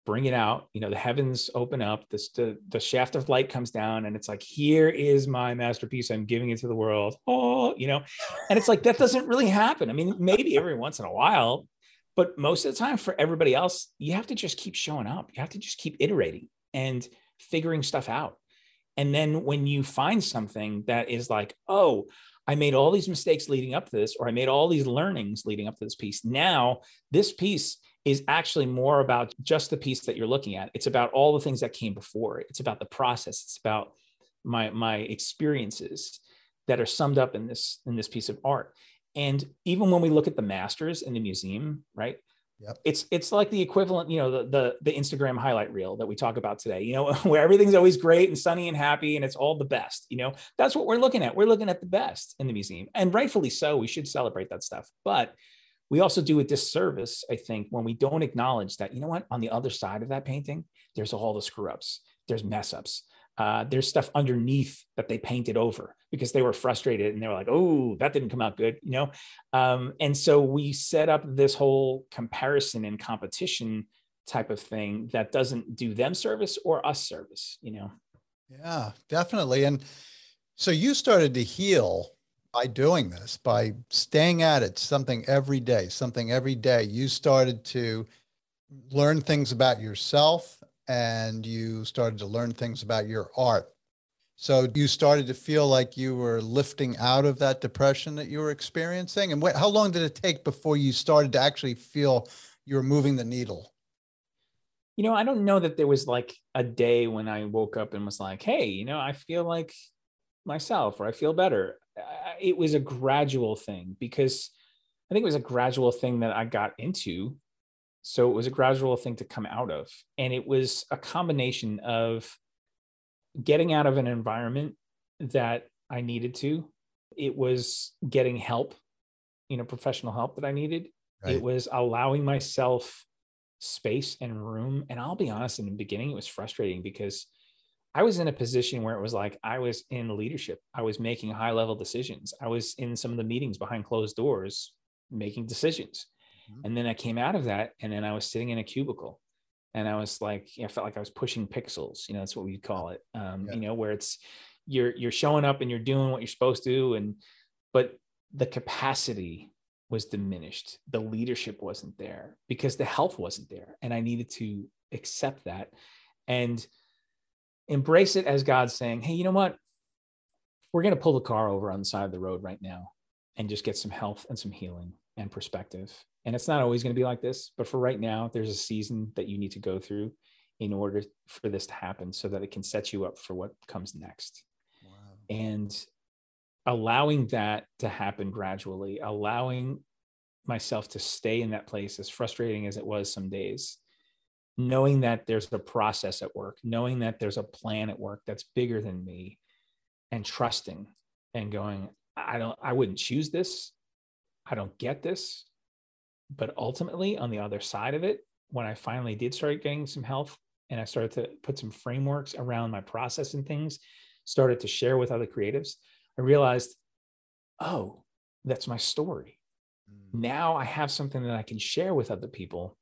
bring it out. You know, the heavens open up, this, the, the shaft of light comes down, and it's like, here is my masterpiece. I'm giving it to the world. Oh, you know, and it's like, that doesn't really happen. I mean, maybe every once in a while, but most of the time for everybody else, you have to just keep showing up. You have to just keep iterating and figuring stuff out. And then when you find something that is like, oh, I made all these mistakes leading up to this, or I made all these learnings leading up to this piece. Now, this piece is actually more about just the piece that you're looking at. It's about all the things that came before. It's about the process. It's about my my experiences that are summed up in this in this piece of art. And even when we look at the masters in the museum, right? Yep. It's it's like the equivalent, you know, the, the the Instagram highlight reel that we talk about today, you know, where everything's always great and sunny and happy and it's all the best, you know. That's what we're looking at. We're looking at the best in the museum. And rightfully so, we should celebrate that stuff. But we also do a disservice, I think, when we don't acknowledge that, you know what, on the other side of that painting, there's all the screw ups, there's mess ups, uh, there's stuff underneath that they painted over because they were frustrated and they were like, oh, that didn't come out good, you know? Um, and so we set up this whole comparison and competition type of thing that doesn't do them service or us service, you know? Yeah, definitely. And so you started to heal by doing this, by staying at it, something every day, something every day. You started to learn things about yourself and you started to learn things about your art. So you started to feel like you were lifting out of that depression that you were experiencing. And how long did it take before you started to actually feel you were moving the needle? You know, I don't know that there was like a day when I woke up and was like, hey, you know, I feel like myself or I feel better. It was a gradual thing because I think it was a gradual thing that I got into so it was a gradual thing to come out of. And it was a combination of getting out of an environment that I needed to. It was getting help, you know, professional help that I needed. Right. It was allowing myself space and room. And I'll be honest, in the beginning, it was frustrating because I was in a position where it was like I was in leadership. I was making high level decisions. I was in some of the meetings behind closed doors making decisions. Mm-hmm. And then I came out of that and then I was sitting in a cubicle and I was like, I felt like I was pushing pixels, you know, that's what we call it. Um, yeah. you know, where it's, you're, you're showing up and you're doing what you're supposed to. And, but the capacity was diminished. The leadership wasn't there because the health wasn't there. And I needed to accept that and embrace it as God saying, Hey, you know what? We're going to pull the car over on the side of the road right now and just get some health and some healing and perspective. And it's not always going to be like this, but for right now, there's a season that you need to go through in order for this to happen so that it can set you up for what comes next. Wow. And allowing that to happen gradually, allowing myself to stay in that place, as frustrating as it was some days, knowing that there's a process at work, knowing that there's a plan at work that's bigger than me, and trusting and going, I don't, I wouldn't choose this. I don't get this. But ultimately, on the other side of it, when I finally did start getting some health and I started to put some frameworks around my process and things, started to share with other creatives, I realized, oh, that's my story. Mm. Now I have something that I can share with other people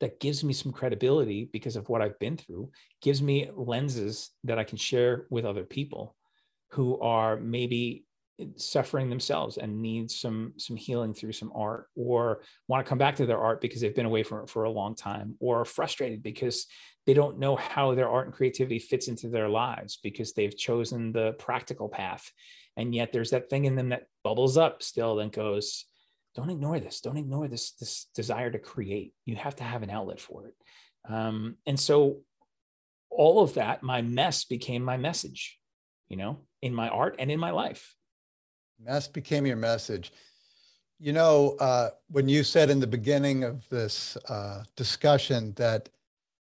that gives me some credibility because of what I've been through, gives me lenses that I can share with other people who are maybe eh, suffering themselves and need some some healing through some art or want to come back to their art because they've been away from it for a long time or frustrated because they don't know how their art and creativity fits into their lives because they've chosen the practical path. And yet there's that thing in them that bubbles up still and goes don't ignore this. Don't ignore this this desire to create. You have to have an outlet for it. Um, and so all of that my mess became my message you know in my art and in my life. Mess became your message. You know, uh, when you said in the beginning of this uh, discussion that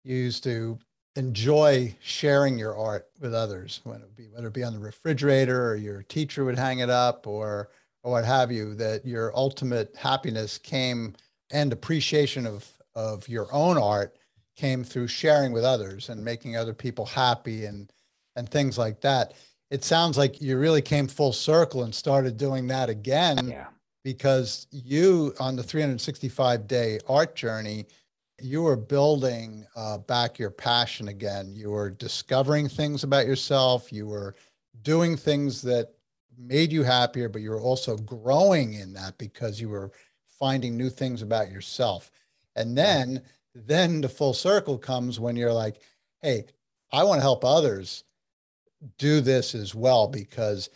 you used to enjoy sharing your art with others, it be, whether it be on the refrigerator or your teacher would hang it up or, or what have you, that your ultimate happiness came and appreciation of, of your own art came through sharing with others and making other people happy and, and things like that. It sounds like you really came full circle and started doing that again yeah. because you on the 365 day art journey you were building uh, back your passion again. You were discovering things about yourself. You were doing things that made you happier but you were also growing in that because you were finding new things about yourself and then then the full circle comes when you're like hey i want to help others do this as well because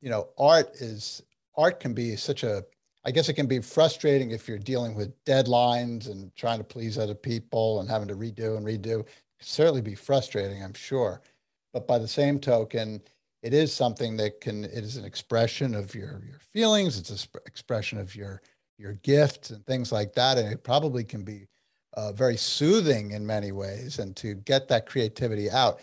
you know art is art can be such a I guess it can be frustrating if you're dealing with deadlines and trying to please other people and having to redo and redo. It can certainly be frustrating, I'm sure. But by the same token, it is something that can, it is an expression of your, your feelings. It's an expression of your, your gifts and things like that. And it probably can be uh, very soothing in many ways and to get that creativity out.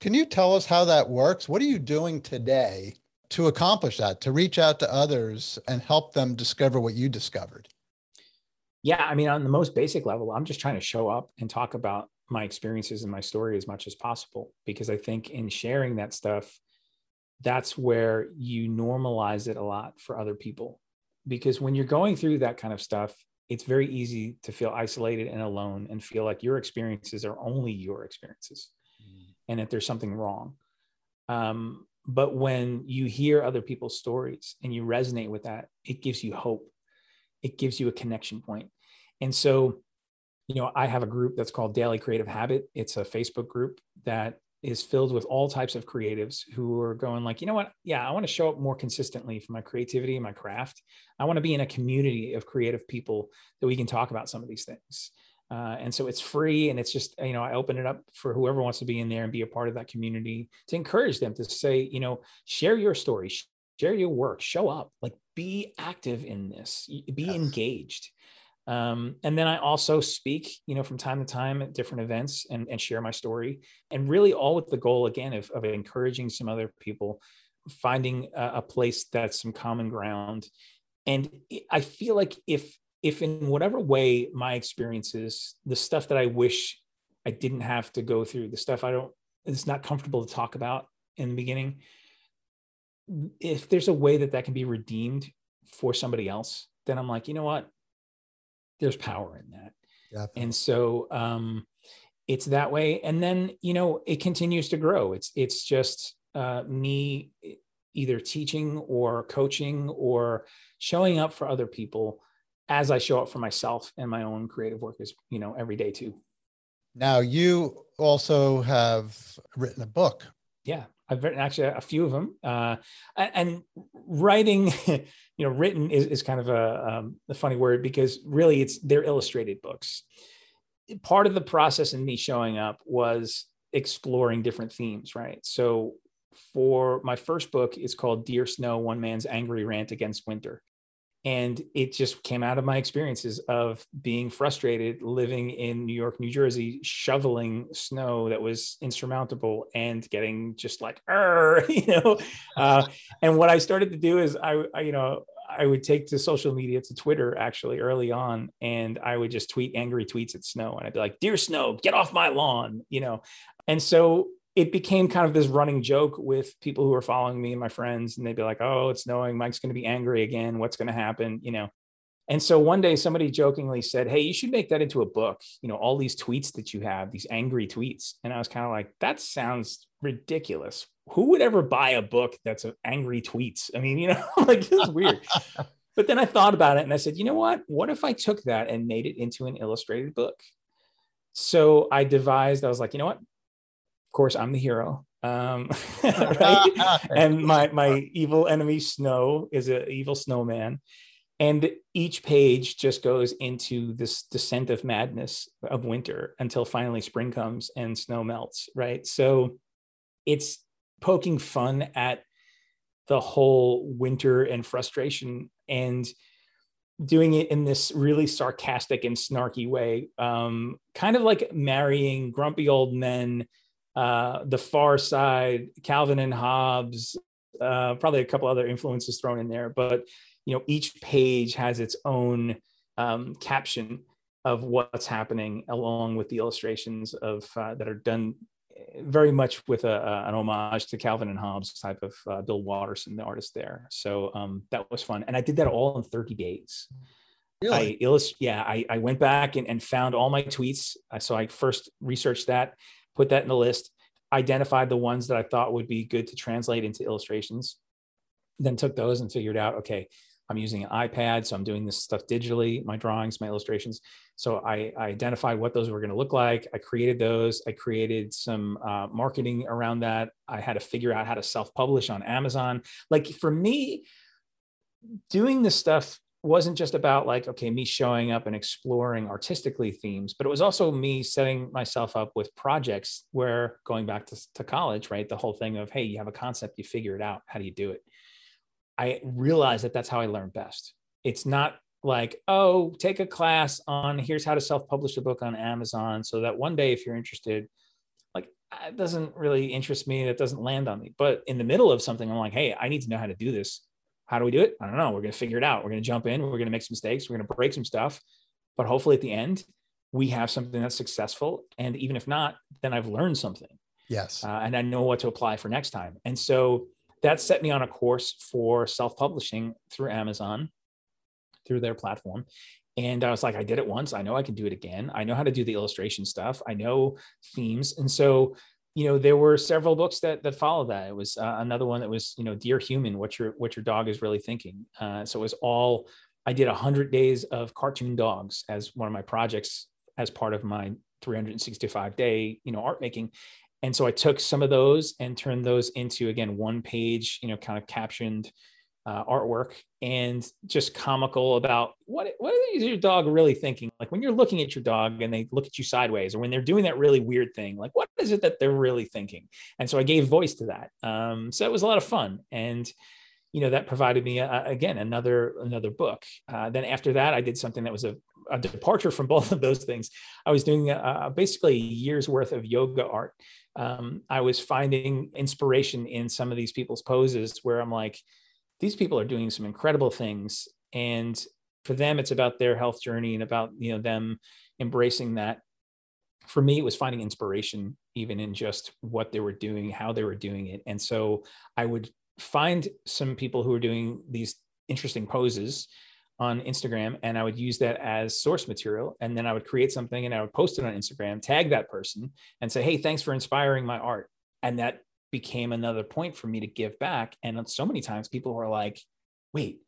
Can you tell us how that works? What are you doing today to accomplish that, to reach out to others and help them discover what you discovered? Yeah, I mean, on the most basic level, I'm just trying to show up and talk about my experiences and my story as much as possible because I think in sharing that stuff, that's where you normalize it a lot for other people. Because when you're going through that kind of stuff, it's very easy to feel isolated and alone and feel like your experiences are only your experiences mm. and that there's something wrong. Um, but when you hear other people's stories and you resonate with that it gives you hope it gives you a connection point and so you know i have a group that's called daily creative habit it's a facebook group that is filled with all types of creatives who are going like you know what yeah i want to show up more consistently for my creativity and my craft i want to be in a community of creative people that we can talk about some of these things uh, and so it's free and it's just, you know, I open it up for whoever wants to be in there and be a part of that community to encourage them to say, you know, share your story, share your work, show up, like be active in this, be yes. engaged. Um, and then I also speak, you know, from time to time at different events and, and share my story and really all with the goal again of, of encouraging some other people, finding a, a place that's some common ground. And I feel like if if in whatever way my experiences, the stuff that I wish I didn't have to go through, the stuff I don't, it's not comfortable to talk about in the beginning, if there's a way that that can be redeemed for somebody else, then I'm like, you know what? There's power in that. Definitely. And so um, it's that way. And then, you know, it continues to grow. It's, it's just uh, me either teaching or coaching or showing up for other people as I show up for myself and my own creative work is, you know, every day too. Now you also have written a book. Yeah, I've written actually a few of them. Uh, and writing, you know, written is, is kind of a, um, a funny word because really it's they're illustrated books. Part of the process in me showing up was exploring different themes, right? So for my first book, it's called Dear Snow: One Man's Angry Rant Against Winter and it just came out of my experiences of being frustrated living in new york new jersey shoveling snow that was insurmountable and getting just like you know? Uh, and what i started to do is I, I, you know i would take to social media to twitter actually early on and i would just tweet angry tweets at snow and i'd be like dear snow get off my lawn you know? And so it became kind of this running joke with people who were following me and my friends and they'd be like oh it's snowing mike's going to be angry again. What's going to happen? You know? And so one day somebody jokingly said hey you should make that into a book you know all these tweets that you have these angry tweets. And i was kind of like that sounds ridiculous. Who would ever buy a book that's angry tweets? I mean you know like this is weird. But then i thought about it and i said you know what? What if i took that and made it into an illustrated book? So i devised i was like you know what course, I'm the hero. Um, right? and my my evil enemy Snow is an evil snowman, and each page just goes into this descent of madness of winter until finally spring comes and snow melts. Right, so it's poking fun at the whole winter and frustration and doing it in this really sarcastic and snarky way um, kind of like marrying grumpy old men uh, The Far Side, Calvin and Hobbes, uh, probably a couple other influences thrown in there. But you know, each page has its own um, caption of what's happening, along with the illustrations of uh, that are done very much with a, a, an homage to Calvin and Hobbes type of uh, Bill Watterson, the artist there. So um, that was fun, and I did that all in 30 days. Really? I illust- yeah, I, I went back and, and found all my tweets. So I first researched that, put that in the list, identified the ones that I thought would be good to translate into illustrations, then took those and figured out, okay, I'm using an iPad, so I'm doing this stuff digitally, my drawings, my illustrations. So I, I identified what those were going to look like. I created those. I created some uh, marketing around that. I had to figure out how to self publish on Amazon. Like for me, doing this stuff wasn't just about like okay me showing up and exploring artistically themes but it was also me setting myself up with projects where going back to, to college right the whole thing of hey you have a concept you figure it out how do you do it? I realized that that's how i learn best. It's not like oh take a class on here's how to self-publish a book on amazon so that one day if you're interested like uh, it doesn't really interest me that doesn't land on me. But in the middle of something i'm like hey i need to know how to do this how do we do it? I don't know. We're going to figure it out. We're going to jump in. We're going to make some mistakes. We're going to break some stuff. But hopefully at the end, we have something that's successful. And even if not, then I've learned something. Yes. Uh, and I know what to apply for next time. And so that set me on a course for self publishing through Amazon, through their platform. And I was like, I did it once. I know I can do it again. I know how to do the illustration stuff. I know themes. And so you know there were several books that that followed that. It was uh, another one that was you know dear human what your what your dog is really thinking. Uh, so it was all i did 100 days of cartoon dogs as one of my projects as part of my 365 day you know art making. And so i took some of those and turned those into again one page you know kind of captioned uh, artwork and just comical about what what is your dog really thinking? Like when you're looking at your dog and they look at you sideways or when they're doing that really weird thing like what is it that they're really thinking? And so i gave voice to that. Um, so it was a lot of fun. And you know that provided me uh, again another another book. Uh, then after that i did something that was a, a departure from both of those things. I was doing a, basically a year's worth of yoga art. Um, i was finding inspiration in some of these people's poses where i'm like these people are doing some incredible things. And for them it's about their health journey and about you know them embracing that. For me it was finding inspiration even in just what they were doing how they were doing it. And so i would find some people who were doing these interesting poses on instagram and i would use that as source material. And then i would create something and i would post it on instagram tag that person and say hey thanks for inspiring my art. And that became another point for me to give back. And so many times people were like, wait,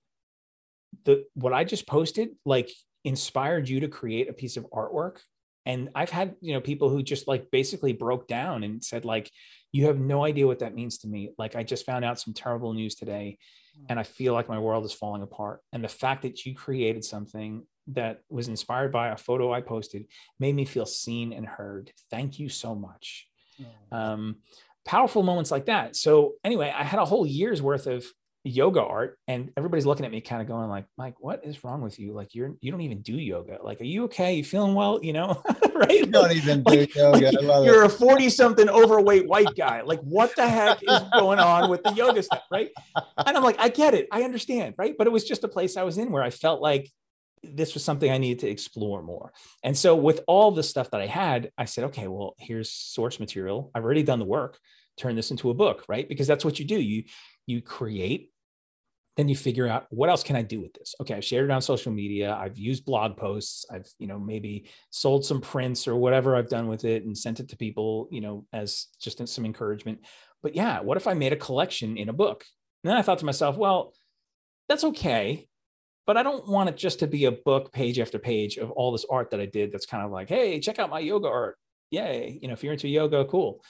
the what I just posted like inspired you to create a piece of artwork. And I've had, you know, people who just like basically broke down and said, like, you have no idea what that means to me. Like, I just found out some terrible news today hmm. and I feel like my world is falling apart. And the fact that you created something that was inspired by a photo I posted made me feel seen and heard. Thank you so much. Oh. Um, powerful moments like that. So anyway, I had a whole year's worth of yoga art and everybody's looking at me kind of going like mike what is wrong with you? Like you're you don't even do yoga. Like are you okay? You feeling well? You know? Right? You don't even like, do yoga like you're it. a 40 something overweight white guy. Like what the heck is going on with the yoga stuff? Right? And i'm like i get it. I understand. Right? But it was just a place i was in where i felt like this was something I needed to explore more. And so, with all the stuff that I had, I said, okay, well, here's source material. I've already done the work. Turn this into a book, right? Because that's what you do. You you create, then you figure out what else can I do with this. Okay, I've shared it on social media. I've used blog posts. I've you know maybe sold some prints or whatever I've done with it and sent it to people, you know, as just some encouragement. But yeah, what if I made a collection in a book? And then I thought to myself, well, that's okay but I don't want it just to be a book page after page of all this art that I did that's kind of like, hey, check out my yoga art. Yay. You know, if you're into yoga, cool.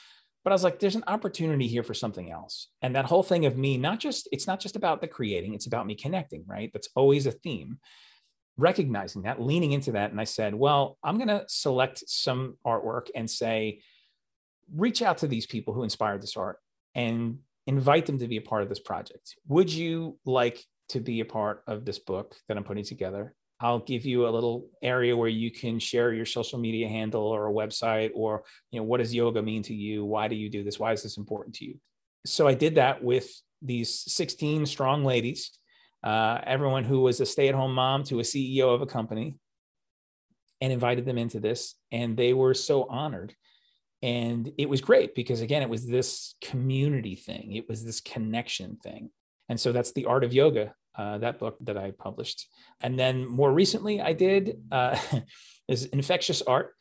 But I was like, there's an opportunity here for something else. And that whole thing of me, not just, it's not just about the creating, it's about me connecting, right? That's always a theme. Recognizing that, leaning into that. And I said, well, I'm going to select some artwork and say, reach out to these people who inspired this art and invite them to be a part of this project. Would you like to be a part of this book that I'm putting together. I'll give you a little area where you can share your social media handle or a website or you know what does yoga mean to you? Why do you do this? Why is this important to you? So I did that with these 16 strong ladies, uh, everyone who was a stay-at-home mom to a CEO of a company, and invited them into this, and they were so honored. And it was great because, again, it was this community thing, it was this connection thing. And so that's The Art of Yoga, uh, that book that I published. And then more recently, I did uh, is Infectious Art.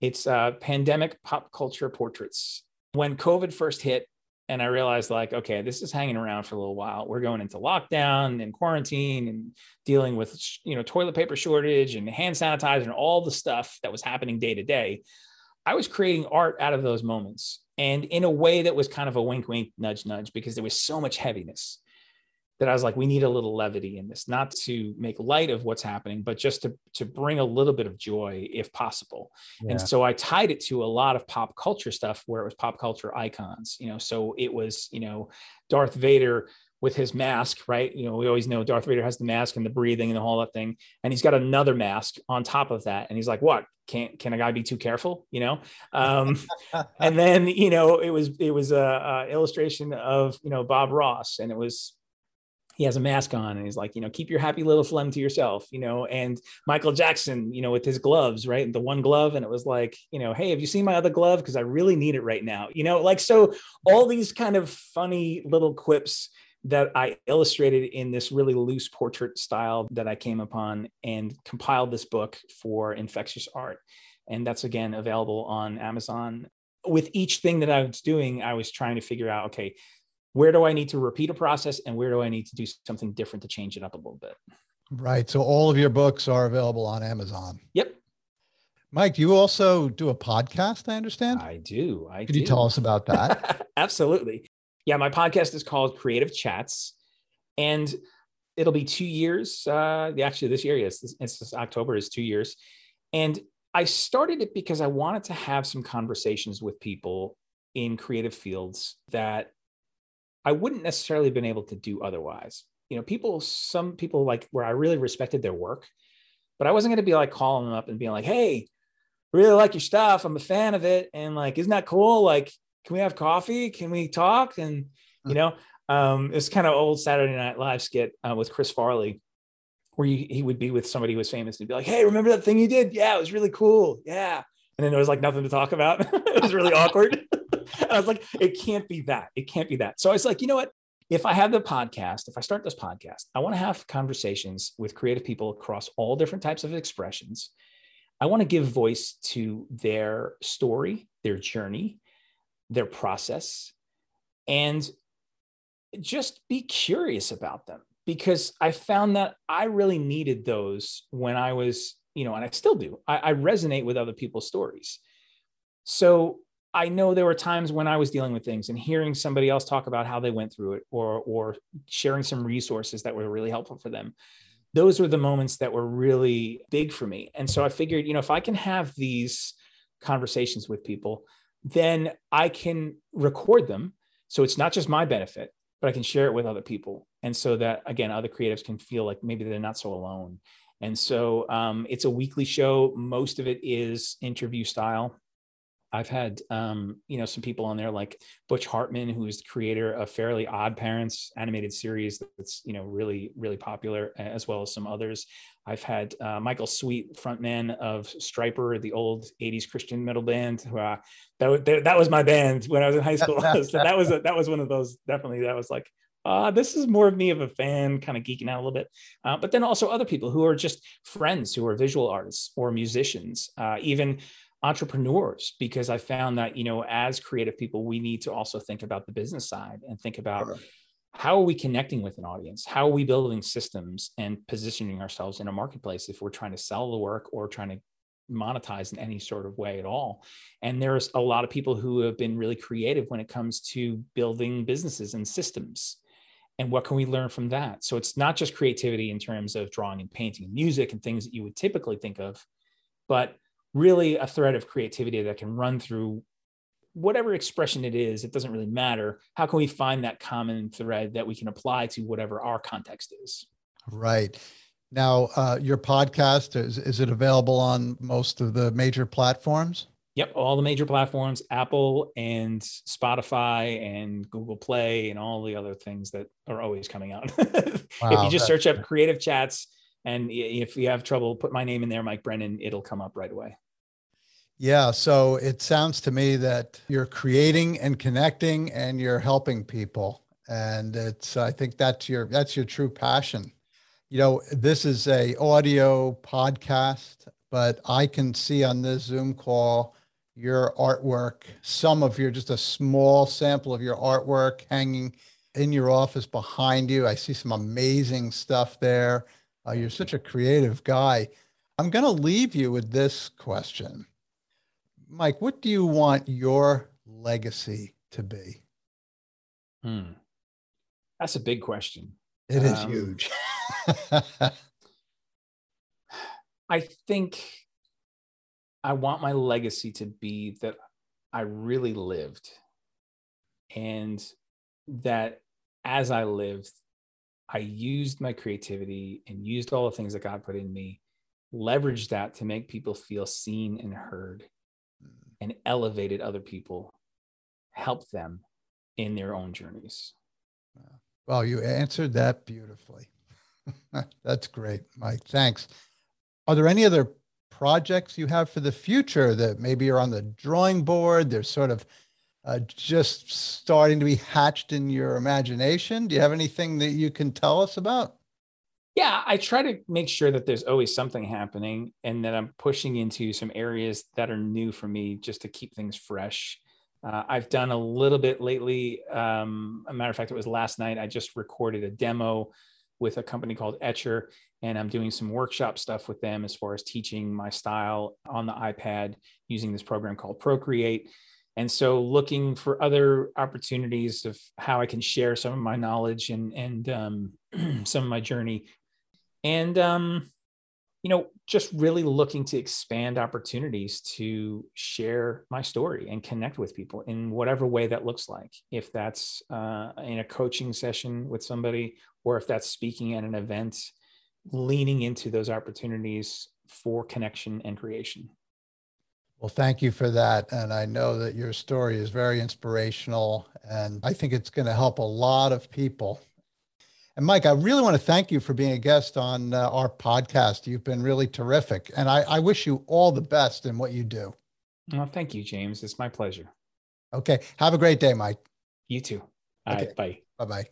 It's uh, pandemic pop culture portraits. When COVID first hit, and I realized like, okay, this is hanging around for a little while. We're going into lockdown and quarantine and dealing with you know toilet paper shortage and hand sanitizer and all the stuff that was happening day to day. I was creating art out of those moments and in a way that was kind of a wink, wink, nudge, nudge, because there was so much heaviness that I was like, we need a little levity in this, not to make light of what's happening, but just to, to bring a little bit of joy if possible. Yeah. And so I tied it to a lot of pop culture stuff where it was pop culture icons, you know, so it was, you know, Darth Vader with his mask, right? You know, we always know Darth Vader has the mask and the breathing and the whole that thing. And he's got another mask on top of that. And he's like, what? Can't can a guy be too careful? You know? Um, and then, you know, it was it was a, a illustration of, you know, Bob Ross. And it was he has a mask on and he's like, you know, keep your happy little phlegm to yourself, you know, and Michael Jackson, you know, with his gloves, right? The one glove. And it was like, you know, hey, have you seen my other glove? Because I really need it right now. You know, like, so all these kind of funny little quips that I illustrated in this really loose portrait style that I came upon and compiled this book for Infectious Art. And that's again available on Amazon. With each thing that I was doing, I was trying to figure out, okay, where do I need to repeat a process and where do I need to do something different to change it up a little bit? Right. So all of your books are available on Amazon. Yep. Mike, you also do a podcast, I understand? I do. I Could do. you tell us about that? Absolutely. Yeah, my podcast is called Creative Chats. And it'll be two years. Uh, actually, this year, yes, it's, it's October is two years. And I started it because I wanted to have some conversations with people in creative fields that I wouldn't necessarily have been able to do otherwise. You know, people, some people like where I really respected their work, but I wasn't going to be like calling them up and being like, hey, really like your stuff. I'm a fan of it. And like, isn't that cool? Like, can we have coffee? Can we talk? And, you know, um, it's kind of old Saturday Night Live skit uh, with Chris Farley, where you, he would be with somebody who was famous and be like, hey, remember that thing you did? Yeah, it was really cool. Yeah. And then there was like nothing to talk about. it was really awkward. and I was like, it can't be that. It can't be that. So I was like, you know what? If I have the podcast, if I start this podcast, I want to have conversations with creative people across all different types of expressions. I want to give voice to their story, their journey, their process, and just be curious about them because I found that I really needed those when I was, you know, and I still do. I, I resonate with other people's stories. So I know there were times when I was dealing with things and hearing somebody else talk about how they went through it or or sharing some resources that were really helpful for them. Those were the moments that were really big for me. And so I figured, you know, if I can have these conversations with people, then I can record them. So it's not just my benefit, but I can share it with other people. And so that again, other creatives can feel like maybe they're not so alone. And so um, it's a weekly show. Most of it is interview style. I've had, um, you know, some people on there like Butch Hartman, who is the creator of Fairly Odd Parents animated series that's, you know, really, really popular, as well as some others. I've had uh, Michael Sweet, frontman of Stryper, the old 80s Christian metal band. Uh, that, that was my band when I was in high school. so that was, a, that was one of those, definitely, that was like, uh, this is more of me of a fan, kind of geeking out a little bit. Uh, but then also other people who are just friends who are visual artists or musicians, uh, even entrepreneurs because i found that you know as creative people we need to also think about the business side and think about how are we connecting with an audience? How are we building systems and positioning ourselves in a marketplace if we're trying to sell the work or trying to monetize in any sort of way at all? And there's a lot of people who have been really creative when it comes to building businesses and systems. And what can we learn from that? So it's not just creativity in terms of drawing and painting music and things that you would typically think of but really a thread of creativity that can run through whatever expression it is, it doesn't really matter. How can we find that common thread that we can apply to whatever our context is? Right. Now, uh, your podcast is, is it available on most of the major platforms? Yep, all the major platforms, Apple and Spotify and Google Play and all the other things that are always coming out. wow, if you just search up Creative Chats and if you have trouble, put my name in there, Mike Brennan, it'll come up right away. Yeah, so it sounds to me that you're creating and connecting and you're helping people and it's I think that's your that's your true passion. You know, this is a audio podcast, but I can see on this Zoom call your artwork, some of your just a small sample of your artwork hanging in your office behind you. I see some amazing stuff there. Uh, you're such a creative guy. I'm going to leave you with this question. Mike, what do you want your legacy to be? Hmm. That's a big question. It is um, huge. I think I want my legacy to be that I really lived and that as I lived, I used my creativity and used all the things that God put in me, leveraged that to make people feel seen and heard and elevated other people, helped them in their own journeys. Well, you answered that beautifully. That's great, Mike. Thanks. Are there any other projects you have for the future that maybe are on the drawing board? They're sort of uh, just starting to be hatched in your imagination. Do you have anything that you can tell us about? Yeah, I try to make sure that there's always something happening and that I'm pushing into some areas that are new for me just to keep things fresh. Uh, I've done a little bit lately. Um, a matter of fact, it was last night. I just recorded a demo with a company called Etcher, and I'm doing some workshop stuff with them as far as teaching my style on the iPad using this program called Procreate. And so, looking for other opportunities of how I can share some of my knowledge and and um, some of my journey and um, you know just really looking to expand opportunities to share my story and connect with people in whatever way that looks like. If that's uh, in a coaching session with somebody or if that's speaking at an event leaning into those opportunities for connection and creation. Well, thank you for that. And I know that your story is very inspirational, and I think it's going to help a lot of people and Mike, I really want to thank you for being a guest on uh, our podcast. You've been really terrific. And I, I, wish you all the best in what you do. Well, thank you, James. It's my pleasure. Okay. Have a great day, Mike. You too. All okay. right. Bye. Bye bye.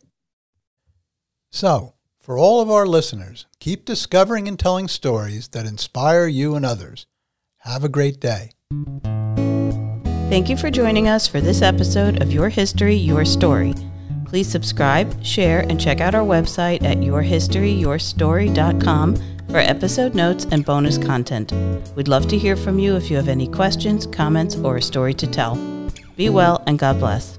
So, for all of our listeners, keep discovering and telling stories that inspire you and others. Have a great day. Thank you for joining us for this episode of Your History, Your Story. Please subscribe, share, and check out our website at yourhistoryyourstory.com for episode notes and bonus content. We'd love to hear from you if you have any questions, comments, or a story to tell. Be well and God bless.